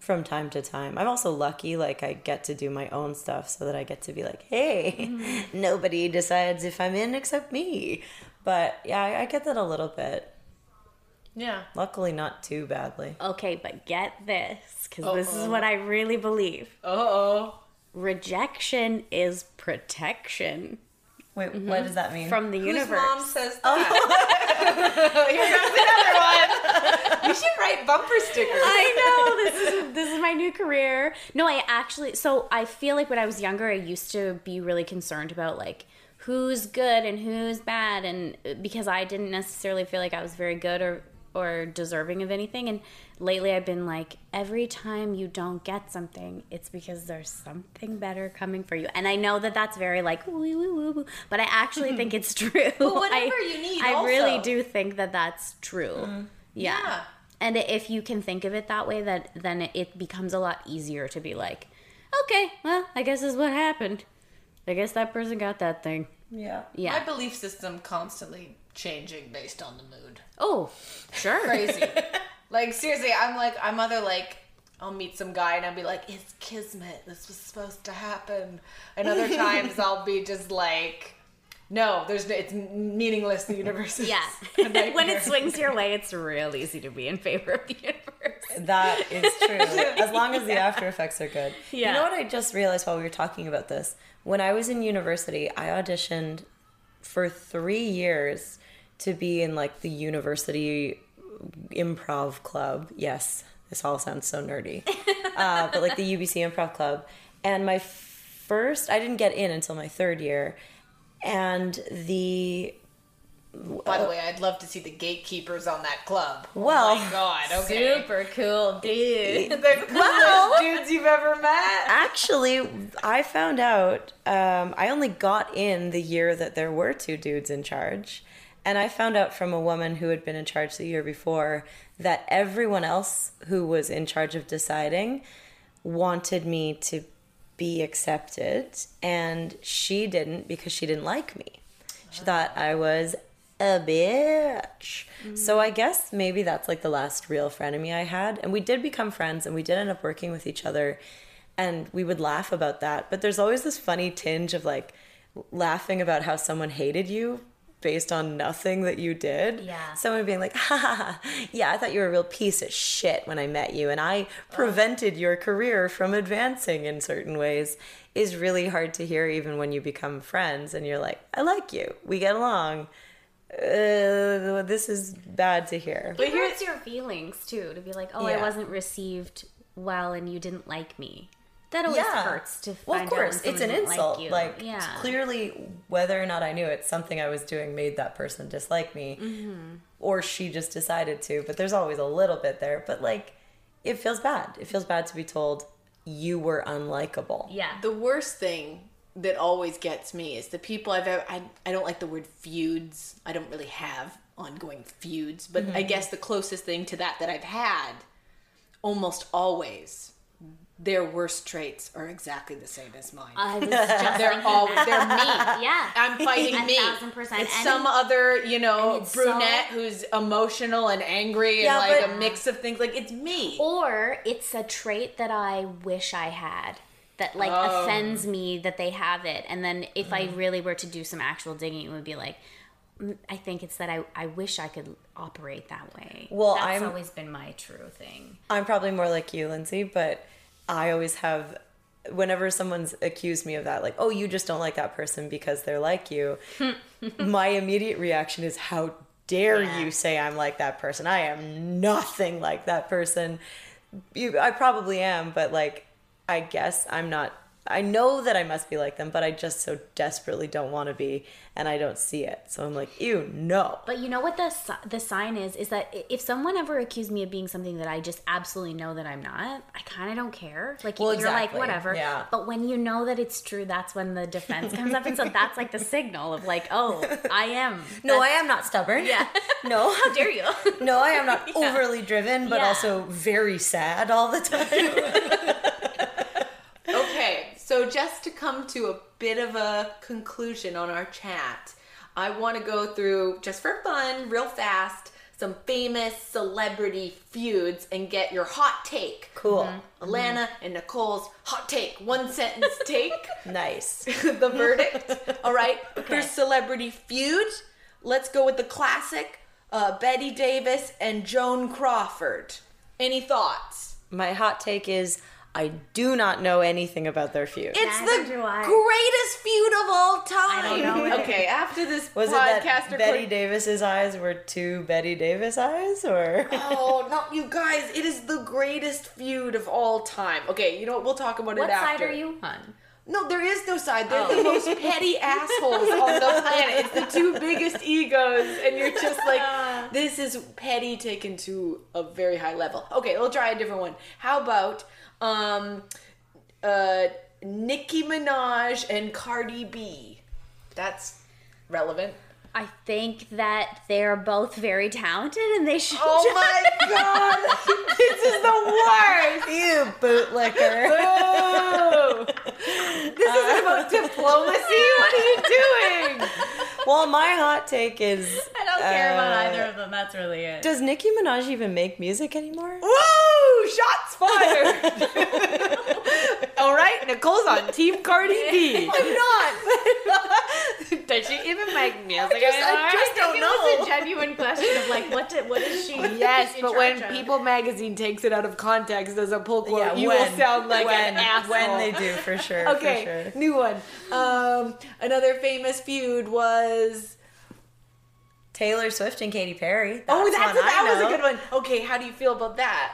from time to time. I'm also lucky, like I get to do my own stuff, so that I get to be like, hey, nobody decides if I'm in except me. But yeah, I, I get that a little bit. Yeah. Luckily, not too badly. Okay, but get this, because this is what I really believe. Uh oh. Rejection is protection Wait, what mm-hmm. does that mean? from the Whose universe. mom says oh. that? Here comes another one. We should write bumper stickers. I know this is this is my new career. No, I actually so I feel like when I was younger, I used to be really concerned about like who's good and who's bad, and uh, because I didn't necessarily feel like I was very good or or deserving of anything. And lately, I've been like, every time you don't get something, it's because there's something better coming for you. And I know that that's very like woo woo woo woo, but I actually think it's true. But whatever I, you need I really do think that that's true. Mm-hmm. Yeah. Yeah. And if you can think of it that way, that then it becomes a lot easier to be like, okay, well, I guess this is what happened. I guess that person got that thing. yeah. Yeah. My belief system constantly changing based on the mood. oh, sure. Crazy. like seriously, I'm like I'm either like I'll meet some guy and I'll be like, it's kismet. This was supposed to happen. And other times I'll be just like, no, there's no, it's meaningless. The universe. Is Yeah. a when it swings your way, it's real easy to be in favor of the universe. That is true. As long as the after effects are good. Yeah. You know what I just realized while we were talking about this? When I was in university, I auditioned for three years to be in like the university improv club. Yes, this all sounds so nerdy. uh, but like the UBC improv club. And my first, I didn't get in until my third year. And the By the way, I'd love to see the gatekeepers on that club. Well, oh my god, okay. Super cool dude. The coolest dudes you've ever met. Actually, I found out um, I only got in the year that there were two dudes in charge. And I found out from a woman who had been in charge the year before that everyone else who was in charge of deciding wanted me to be accepted. And she didn't because she didn't like me. She thought I was a bitch. So I guess maybe that's like the last real frenemy I had. And we did become friends and we did end up working with each other. And we would laugh about that. But there's always this funny tinge of like laughing about how someone hated you based on nothing that you did. Yeah. Someone being like, ha ha, ha yeah, I thought you were a real piece of shit when I met you. And I prevented your career from advancing in certain ways is really hard to hear even when you become friends and you're like, I like you. We get along. Uh, this is bad to hear. But it hurts your feelings too to be like, oh, I wasn't received well and you didn't like me. That always Yeah. hurts to find Well, of out course, it's an insult. Like. Like, yeah. clearly, whether or not I knew it, something I was doing made that person dislike me, Mm-hmm. or she just decided to. But there's always a little bit there. But like, it feels bad. It feels bad to be told you were unlikable. Yeah. The worst thing that always gets me is the people I've ever. I, I don't like the word feuds. I don't really have ongoing feuds, but I mm-hmm. guess the closest thing to that that I've had, almost always, their worst traits are exactly the same as mine. I was just they're all they're me. yeah. I'm fighting A me. thousand percent. It's And- some other, you know, brunette so- who's emotional and angry Yeah, and like but- a mix of things. Like it's me. or it's a trait that I wish I had that like offends me that they have it. And then if I really were to do some actual digging, it would be like, mm, I think it's that I, I wish I could operate that way. Well, that's I'm- always been my true thing. I'm probably more like you, Lindsay, but I always have whenever someone's accused me of that, like, oh, you just don't like that person because they're like you, my immediate reaction is, how dare you say I'm like that person? I am nothing like that person. You, I probably am, but like, I guess I'm not. I know that I must be like them, but I just so desperately don't want to be, and I don't see it. So I'm like, ew, no. But you know what the the sign is is that if someone ever accused me of being something that I just absolutely know that I'm not, I kind of don't care. Like Well, you're like whatever. Yeah. But when you know that it's true, that's when the defense comes up, and so that's like the signal of like, oh, I am. No, I am not stubborn. Yeah. No. How dare you? No, I am not overly driven, but Yeah. also very sad all the time. Okay, so just to come to a bit of a conclusion on our chat, I want to go through, just for fun, real fast, some famous celebrity feuds and get your hot take. Cool. Alana and Nicole's hot take, one sentence take. Nice. the verdict. All right, here's celebrity feud. Let's go with the classic uh, Bette Davis and Joan Crawford. Any thoughts? My hot take is I do not know anything about their feud. It's Neither the greatest feud of all time. I don't know. Okay, after this Was it podcast that recording- Bette Davis's eyes were two Bette Davis eyes, or Oh no, you guys! It is the greatest feud of all time. Okay, you know what? We'll talk about what it after. What side are you on? No, there is no side. They're the oh. most petty assholes on the planet. It's the two biggest egos, and you're just like, this is petty taken to a very high level. Okay, we'll try a different one. How about um, uh, Nicki Minaj and Cardi B? That's relevant. I think that they're both very talented, and they should. Oh my god, this is the worst. you bootlicker? Boo! This isn't about diplomacy. What are you doing? well, my hot take is I don't care about uh, either of them. That's really it. Does Nicki Minaj even make music anymore? Woo! Shots fired. All right, Nicole's on Team Cardi B. I'm not. Does she even make music just- I anymore? just don't It was know. a genuine question of like, what did, what is she? Yes, but when of? People Magazine takes it out of context as a pull quote, Yeah, you when, will sound like when, an asshole. when they do for sure. Okay, for sure. new one. Um, another famous feud was. Taylor Swift and Katy Perry. oh, That's that's one that I was a good one. Okay, how do you feel about that?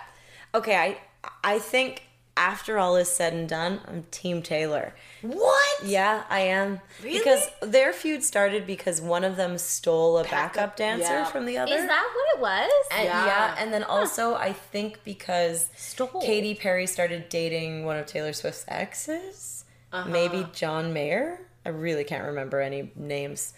Okay, I I think after all is said and done, I'm Team Taylor. What? Yeah, I am. Really? Because their feud started because one of them stole a Backup, dancer yeah. from the other. Is that what it was? And- Yeah. yeah. and then also I think because Stole. Katy Perry started dating one of Taylor Swift's exes, Uh-huh. maybe John Mayer. I really can't remember any names.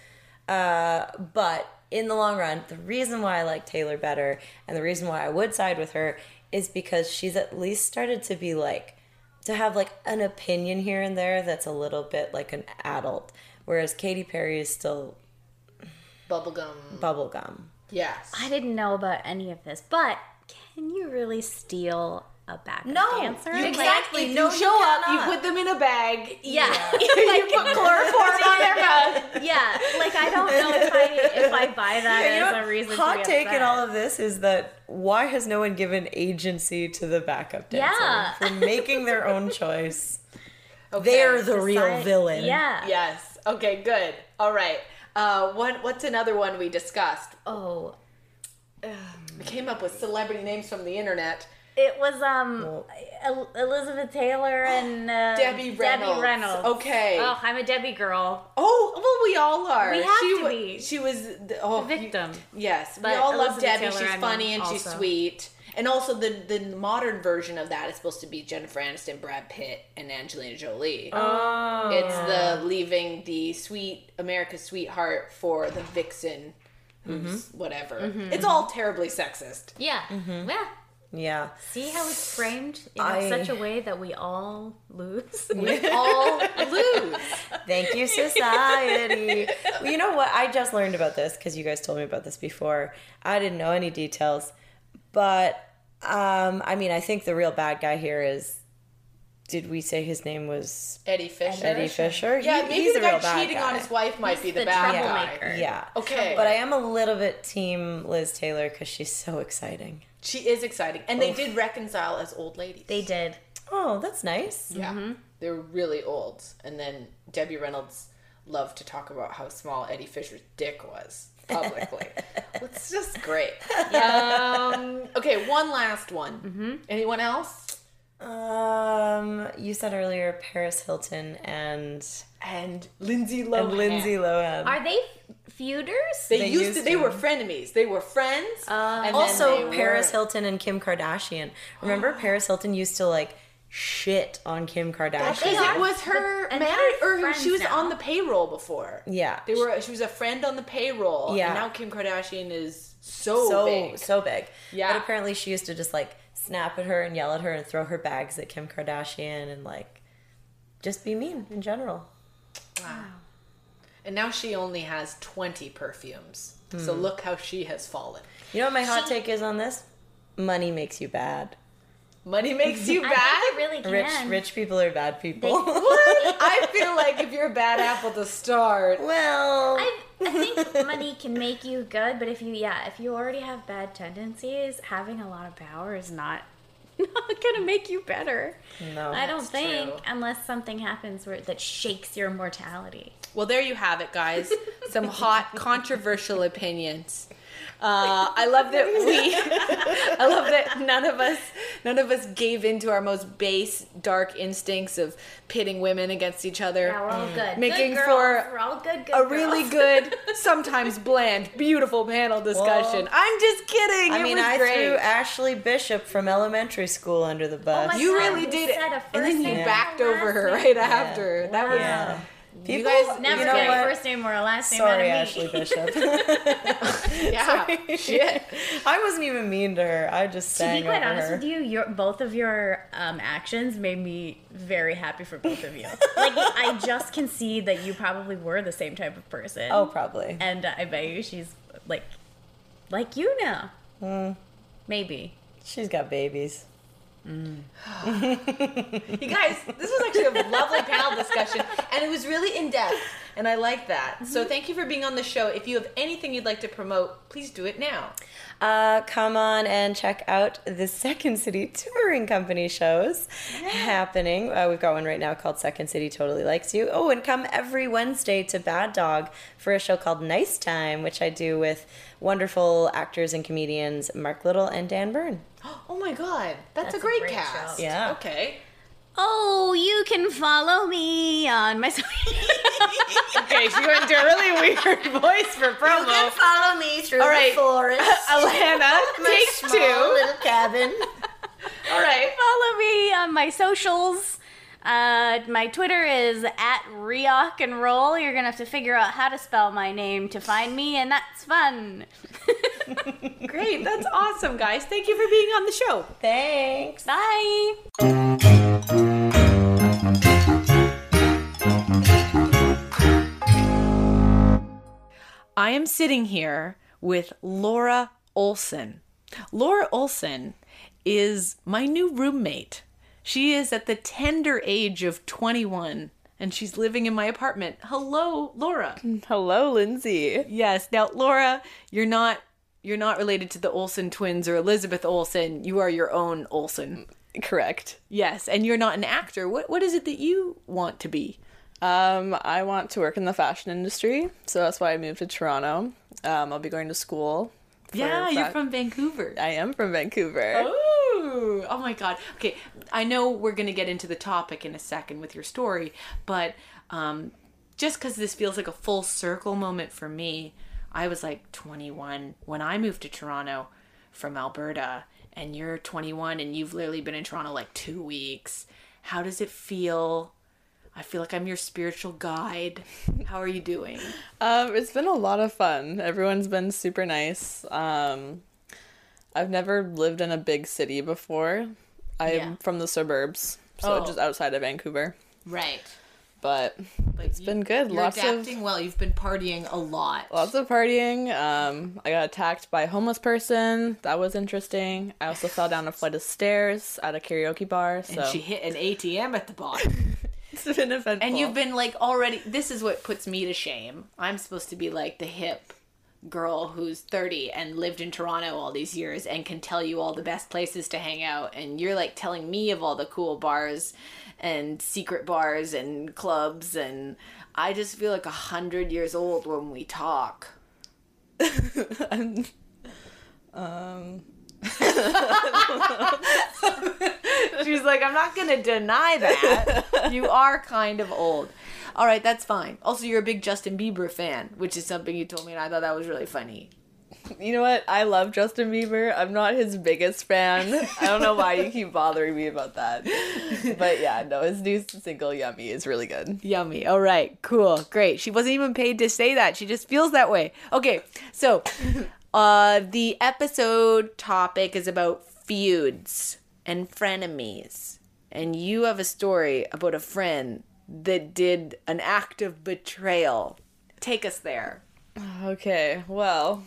Uh, but in the long run, the reason why I like Taylor better and the reason why I would side with her is because she's at least started to be like to have like an opinion here and there that's a little bit like an adult, whereas Katy Perry is still Bubblegum. bubblegum. Yes. I didn't know about any of this, but can you really steal a backup No, dancer? you Like, can't. No, you you show up, you put them in a bag. Yeah, you put chloroform on their mouth. yeah. Like I don't know if I if I buy that You as know, a reason. hot to be take in all of this is that why has no one given agency to the backup dancer Yeah. for making their own choice? Okay. They're the real Decide- villain. Yeah. Yes. Okay. Good. All right. Uh, what What's another one we discussed? Oh, We came up with celebrity names from the internet. It was um El- Elizabeth Taylor and uh, Debbie Reynolds. Debbie Reynolds. Okay. Oh, I'm a Debbie girl. Oh well, we all are. We have she to be. She was the oh, The victim. you- yes, we But all love Debbie. Taylor, she's I mean, funny and she's sweet. And also the the modern version of that is supposed to be Jennifer Aniston, Brad Pitt, and Angelina Jolie. Oh. It's the leaving the sweet America's sweetheart for the vixen, who's Mm-hmm. whatever. It's all terribly sexist. Yeah. Mm-hmm. Yeah. Yeah. See how it's framed in I- such a way that we all lose. We all lose. Thank you, society. well, you know what? I just learned about this because you guys told me about this before. I didn't know any details. But, um, I mean, I think the real bad guy here is. Did we say his name was Eddie Fisher. Eddie Fisher? Yeah, He- maybe he's the a real guy bad cheating guy. on his wife might be the, the bad troublemaker. guy. Yeah. Okay. But I am a little bit team Liz Taylor because she's so exciting. She is exciting, and they did reconcile as old ladies. They did. Oh, that's nice. Yeah. They were really old. And then Debbie Reynolds loved to talk about how small Eddie Fisher's dick was publicly. it's just great. Um, okay, one last one. Anyone else? Um, you said earlier Paris Hilton and And Lindsay Lohan. and Lindsay Lohan. Are they feuders? They, They used, used to. They to. were frenemies. They were friends. Oh. and also they Paris were- Hilton and Kim Kardashian. Remember oh. Paris Hilton used to like shit on Kim Kardashian. Because it was her and marriage, or friends she was now. on the payroll before. Yeah. They were. She was a friend on the payroll. Yeah. And now Kim Kardashian is so, so big. so big. Yeah. But apparently she used to just like snap at her and yell at her and throw her bags at Kim Kardashian and like just be mean in general. And now she only has twenty perfumes. So Hmm. look how she has fallen. You know what my hot She- take is on this? Money makes you bad. Money makes you I bad. think it really can. Rich rich people are bad people. What? I feel like if you're a bad apple to start, well, I, I think money can make you good, but if you yeah, if you already have bad tendencies, having a lot of power is not not gonna make you better. no. I don't That's think true. unless something happens where that shakes your mortality. Well, there you have it, guys. Some hot, controversial opinions. Uh, I love that we. I love that none of us, none of us gave in to our most base, dark instincts of pitting women against each other. Yeah, we're all good. Making good for girls. we're all good. good a really good, sometimes bland, beautiful panel discussion. Well, I'm just kidding. I it mean, was I great. threw Ashley Bishop from elementary school under the bus. my you God, really did it, said a and then you name backed over her right name. after. That was yeah. you guys. Never You know get a first name or a last name Sorry, out of me. Ashley Bishop. yeah, shit. I wasn't even mean to her. I just To be quite honest her. with you, your both of your um, actions made me very happy for both of you. like I just can see that you probably were the same type of person. Oh, probably. and uh, I bet you she's like like you now. Hmm. Maybe. She's got babies. You guys, this was actually a lovely panel discussion, and it was really in depth, and I like that. So thank you for being on the show. If you have anything you'd like to promote, please do it now. Uh, come on and check out the Second City Touring Company shows happening. Uh, we've got one right now called Second City Totally Likes You. Oh, and come every Wednesday to Bad Dog for a show called Nice Time, which I do with wonderful actors and comedians Mark Little and Dan Beirne. Oh my god, that's, That's a a great, great cast. show. Yeah. Okay. Oh, you can follow me on my Okay, she went into a really weird voice for promo. You can follow me through All right. forest. Alana, take two. Little cabin. All right. follow me on my socials. Uh, my Twitter is at Reock and Roll. You're gonna have to figure out how to spell my name to find me, and that's fun. Great. That's awesome, guys. Thank you for being on the show. Thanks. Bye. I am sitting here with Laura Olson. Laura Olson is my new roommate. She is at the tender age of 21 and she's living in my apartment. Hello, Laura. Hello, Lindsay. Yes. Now, Laura, you're not you're not related to the Olsen twins or Elizabeth Olsen. You are your own Olsen. Correct. Yes, and you're not an actor. What what is it that you want to be? Um, I want to work in the fashion industry, so that's why I moved to Toronto. Um, I'll be going to school. yeah, you're from Vancouver. I am from Vancouver. Ooh, oh my god. Okay, I know we're going to get into the topic in a second with your story, but um, just because this feels like a full circle moment for me, I was like 21 when I moved to Toronto from Alberta, and you're 21 and you've literally been in Toronto like two weeks. How does it feel? I feel like I'm your spiritual guide. How are you doing? Um, it's been a lot of fun. Everyone's been super nice. Um, I've never lived in a big city before. I'm Yeah. from the suburbs, so Oh. just outside of Vancouver. Right. But it's been good. You're lots adapting of well. You've been partying a lot. lots of partying. Um, I got attacked by a homeless person. That was interesting. I also fell down a flight of stairs at a karaoke bar. So And she hit an ATM at the bottom. it's been eventful. And you've been like already. This is what puts me to shame. I'm supposed to be like the hip, girl who's 30 and lived in Toronto all these years and can tell you all the best places to hang out and you're like telling me of all the cool bars and secret bars and clubs and I just feel like a hundred years old when we talk. um, She's like, I'm not gonna deny that. You are kind of old. All right, that's fine. Also, you're a big Justin Bieber fan, which is something you told me, and I thought that was really funny. you know what? I love Justin Bieber. I'm not his biggest fan. I don't know why you keep bothering me about that. But yeah, no, his new single "Yummy" is really good. Yummy. All right, cool, great. She wasn't even paid to say that. She just feels that way. Okay, so uh, the episode topic is about feuds and frenemies, and you have a story about a friend that did an act of betrayal. Take us there. Okay, well,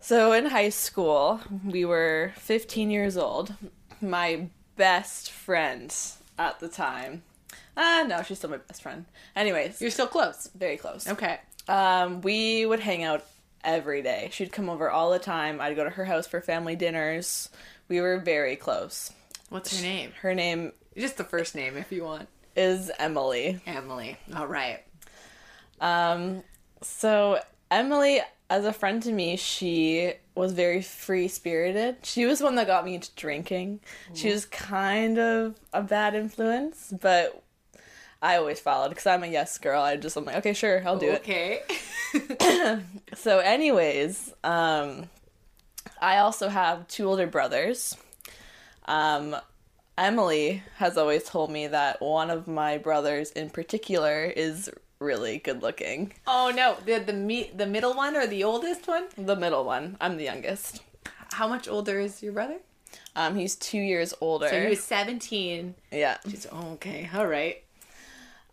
so in high school, we were 15 years old. My best friend at the time. Ah, no, she's still my best friend. Anyways, You're still close. very close. Okay. Um, we would hang out every day. She'd come over all the time. I'd go to her house for family dinners. We were very close. What's her name? Her name Just the first name, if you want. Is Emily. Emily. All right. Um, so Emily, as a friend to me, she was very free spirited. She was one that got me into drinking. She was kind of a bad influence, but I always followed because I'm a yes girl. I just I'm like, okay, sure, I'll do it. Okay. So, anyways, um, I also have two older brothers. Um, Emily has always told me that one of my brothers in particular is really good looking. oh no, the the me- the middle one or the oldest one? The middle one. I'm the youngest. How much older is your brother? Um, he's two years older. So he was 17. yeah. She's oh, okay. All right.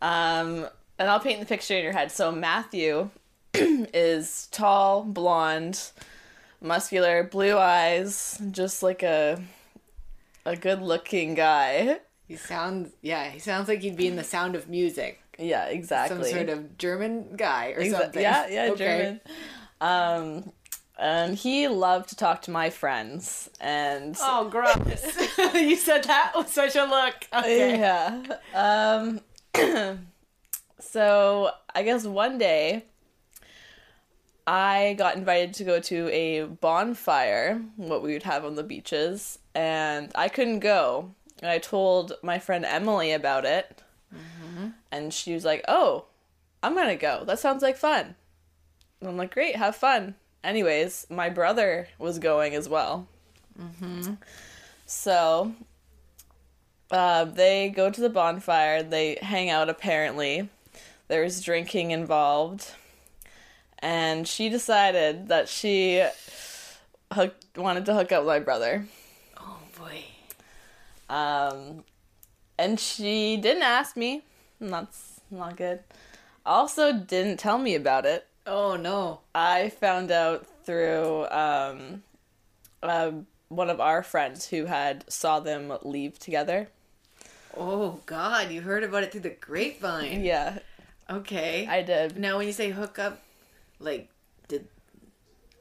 Um, and I'll paint the picture in your head. So Matthew is tall, blonde, muscular, blue eyes, just like a a good-looking guy. He sounds yeah, he sounds like he'd be in the sound of music. Yeah, exactly. Some sort of German guy or Exa- something. Yeah, yeah, Okay. German. Um, and he loved to talk to my friends, and Oh, gross. you said that with such a look. Okay. yeah. Um, so I guess one day I got invited to go to a bonfire, what we would have on the beaches, and I couldn't go. And I told my friend Emily about it, and she was like, "Oh, I'm gonna go. That sounds like fun." And I'm like, "Great, have fun." Anyways, my brother was going as well. So uh, they go to the bonfire. They hang out. Apparently, there's drinking involved, and she decided that she hooked, wanted to hook up with my brother. Um, and she didn't ask me. and That's not good. Also, didn't tell me about it. Oh no. I found out through um, uh, one of our friends who had saw them leave together. Oh god, you heard about it through the grapevine. Yeah, Okay. I did. now when you say hook up, like did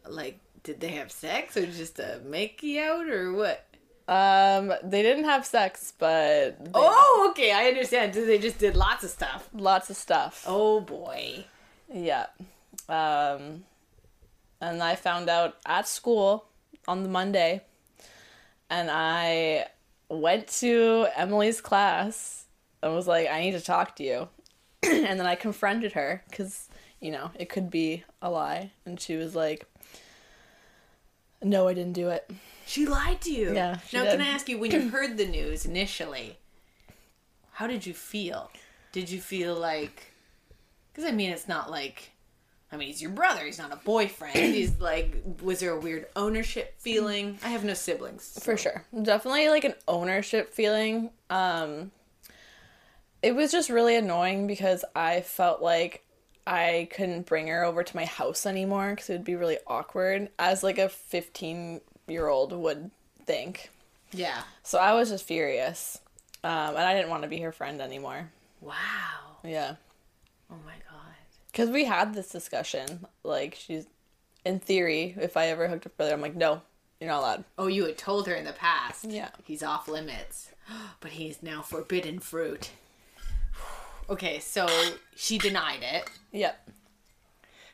like did they have sex or just a makey out or what? Um, they didn't have sex, but they- Oh, okay, I understand. They just did lots of stuff. lots of stuff. Oh boy. Yeah. Um, and I found out at school on the Monday, and I went to Emily's class and was like, I need to talk to you. and then I confronted her because, you know, it could be a lie. And she was like, No, I didn't do it. She lied to you. Yeah, Now, did. can I ask you, when you heard the news initially, how did you feel? Did you feel like? Because I mean, it's not like. I mean, he's your brother. He's not a boyfriend. He's like, was there a weird ownership feeling? I have no siblings. For sure. Definitely like an ownership feeling. Um it was just really annoying because I felt like I couldn't bring her over to my house anymore cuz it would be really awkward as like a 15-year-old would think. Yeah. So I was just furious. Um and I didn't want to be her friend anymore. Wow. Yeah. Oh my god. Because we had this discussion. Like, she's, in theory, if I ever hooked up with her, I'm like, no, you're not allowed. Oh, you had told her in the past. Yeah. He's off limits. But he's now forbidden fruit. Okay, so she denied it. Yep.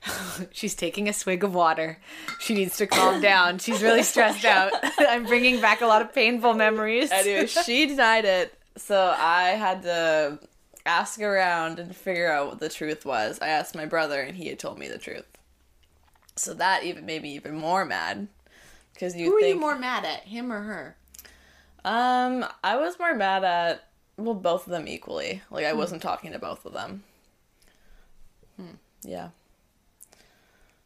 She's taking a swig of water. She needs to calm down. She's really stressed out. I'm bringing back a lot of painful memories. Anyway, she denied it, so I had to ask around and figure out what the truth was. I asked my brother, and he had told me the truth. So that even made me even more mad. Because you Who are think, you more mad at, him or her? Um, I was more mad at well both of them equally. Like I wasn't talking to both of them. Yeah.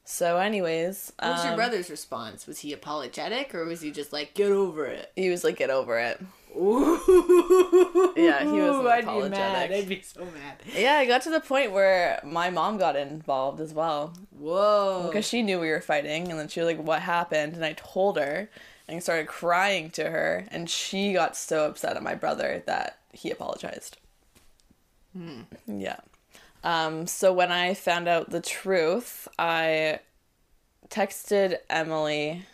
So, anyways, What was your um, brother's response? Was he apologetic or was he just like, get over it? He was like, "Get over it." Ooh. Yeah, he was I'd be apologetic. mad. I'd be so mad. Yeah, I got to the point where my mom got involved as well Whoa. because she knew we were fighting, and then she was like, "What happened?" And I told her, and I started crying to her, and she got so upset at my brother that he apologized. Yeah. Um, so when I found out the truth, I texted Emily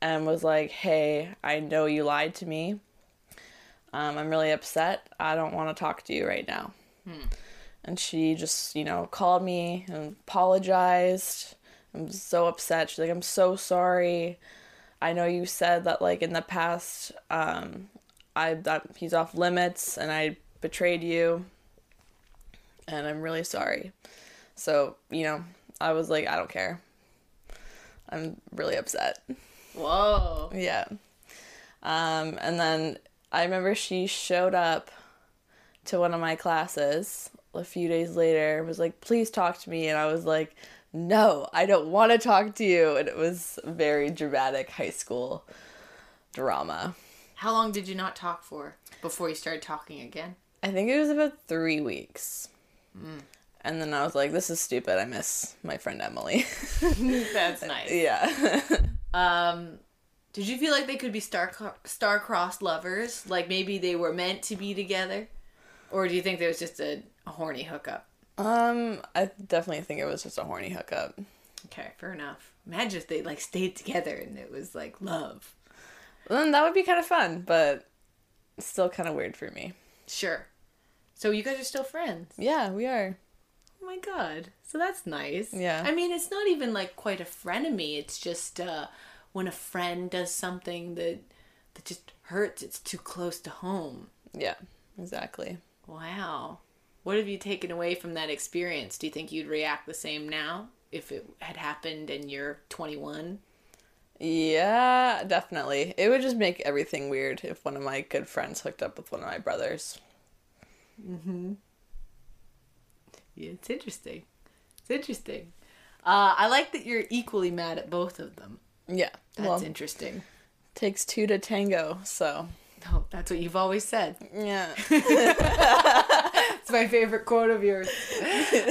and was like, "Hey, I know you lied to me. Um, I'm really upset. I don't want to talk to you right now." And she just, you know, called me and apologized. I'm so upset. She's like, "I'm so sorry. I know you said that like in the past, um, I that he's off limits and I betrayed you." And I'm really sorry. So, you know, I was like, I don't care. I'm really upset. Whoa. Yeah. Um, and then I remember she showed up to one of my classes a few days later, and was like, please talk to me. And I was like, no, I don't want to talk to you. And it was very dramatic high school drama. How long did you not talk for before you started talking again? I think it was about three weeks. And then I was like, this is stupid. I miss my friend Emily. That's nice. yeah. Um, did you feel like they could be star star-crossed lovers? Like maybe they were meant to be together? Or do you think there was just a, a horny hookup? um, I definitely think it was just a horny hookup. Okay, fair enough. Imagine if they like stayed together and it was like love. Well, then that would be kind of fun, but still kind of weird for me. Sure. So you guys are still friends. Yeah, we are. Oh my god. So that's nice. Yeah. I mean, it's not even like quite a frenemy. It's just uh when a friend does something that that just hurts, it's too close to home. Yeah, exactly. Wow. What have you taken away from that experience? Do you think you'd react the same now if it had happened and you're 21? Yeah, definitely. It would just make everything weird if one of my good friends hooked up with one of my brothers. Yeah, it's interesting. It's interesting. Uh, I like that you're equally mad at both of them. Yeah. That's well, interesting. takes two to tango, so. Oh, that's what you've always said. Yeah. It's my favorite quote of yours.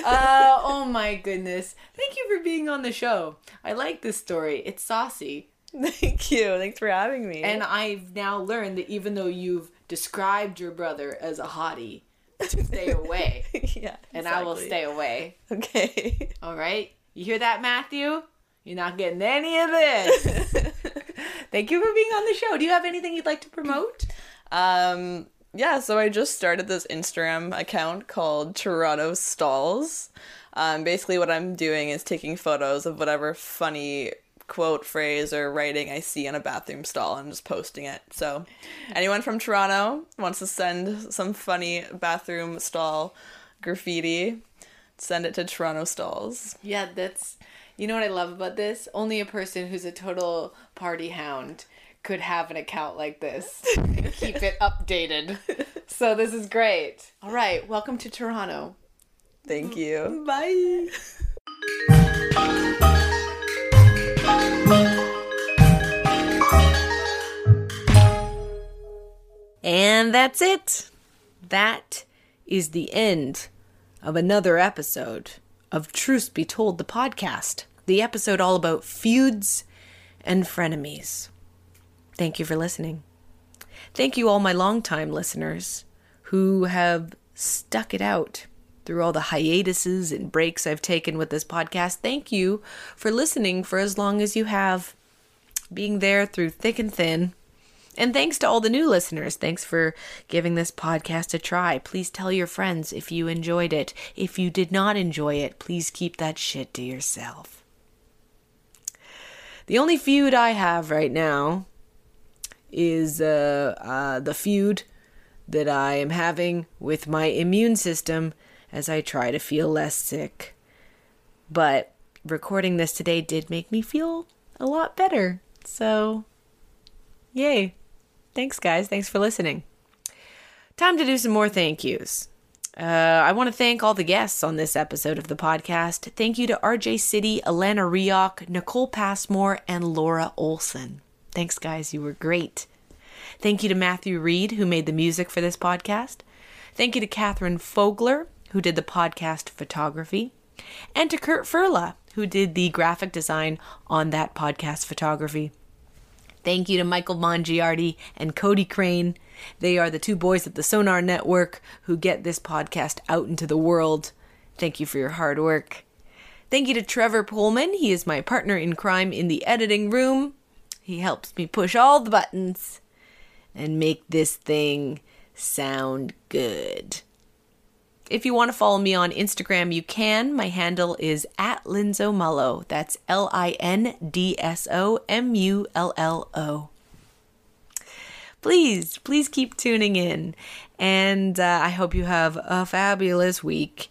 uh, oh my goodness. Thank you for being on the show. I like this story. It's saucy. Thank you. Thanks for having me. And I've now learned that even though you've described your brother as a hottie, to stay away. yeah. And I will stay away. Okay. All right? You hear that, Matthew? You're not getting any of this. Thank you for being on the show. Do you have anything you'd like to promote? Um, yeah, so I just started this Instagram account called Toronto Stalls. Um, basically, what I'm doing is taking photos of whatever funny quote, phrase, or writing I see in a bathroom stall and just posting it. So, anyone from Toronto wants to send some funny bathroom stall graffiti, send it to Toronto Stalls. Yeah, that's. You know what I love about this? Only a person who's a total party hound could have an account like this and keep it updated. So this is great. All right, welcome to Toronto. Thank you. Bye. And that's it. That is the end of another episode of Truth Be Told, the podcast. The episode all about feuds and frenemies. Thank you for listening. Thank you, all my longtime listeners who have stuck it out through all the hiatuses and breaks I've taken with this podcast. Thank you for listening for as long as you have, being there through thick and thin. And thanks to all the new listeners. Thanks for giving this podcast a try. Please tell your friends if you enjoyed it. If you did not enjoy it, please keep that shit to yourself. The only feud I have right now is uh, uh, the feud that I am having with my immune system as I try to feel less sick. But recording this today did make me feel a lot better. So, yay. Thanks, guys. Thanks for listening. Time to do some more thank yous. Uh, I want to thank all the guests on this episode of the podcast. Thank you to RJ City, Alana Riach, Nicole Passmore, and Laura Olson. Thanks, guys. You were great. Thank you to Matthew Reed, who made the music for this podcast. Thank you to Catherine Fogler, who did the podcast photography. And to Kurt Furla, who did the graphic design on that podcast photography. Thank you to Michael Mongiardi and Cody Crane. They are the two boys at the Sonar Network who get this podcast out into the world. Thank you for your hard work. Thank you to Trevor Pullman. He is my partner in crime in the editing room. He helps me push all the buttons and make this thing sound good. If you want to follow me on Instagram, you can. My handle is at Linzo. That's L I N D S O M U L L O. Please, please keep tuning in. And uh, I hope you have a fabulous week.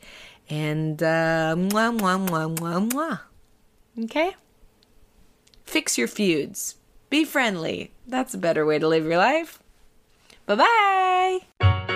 And uh, mwah, mwah, mwah, mwah, mwah. Okay? Fix your feuds. Be friendly. That's a better way to live your life. Bye bye.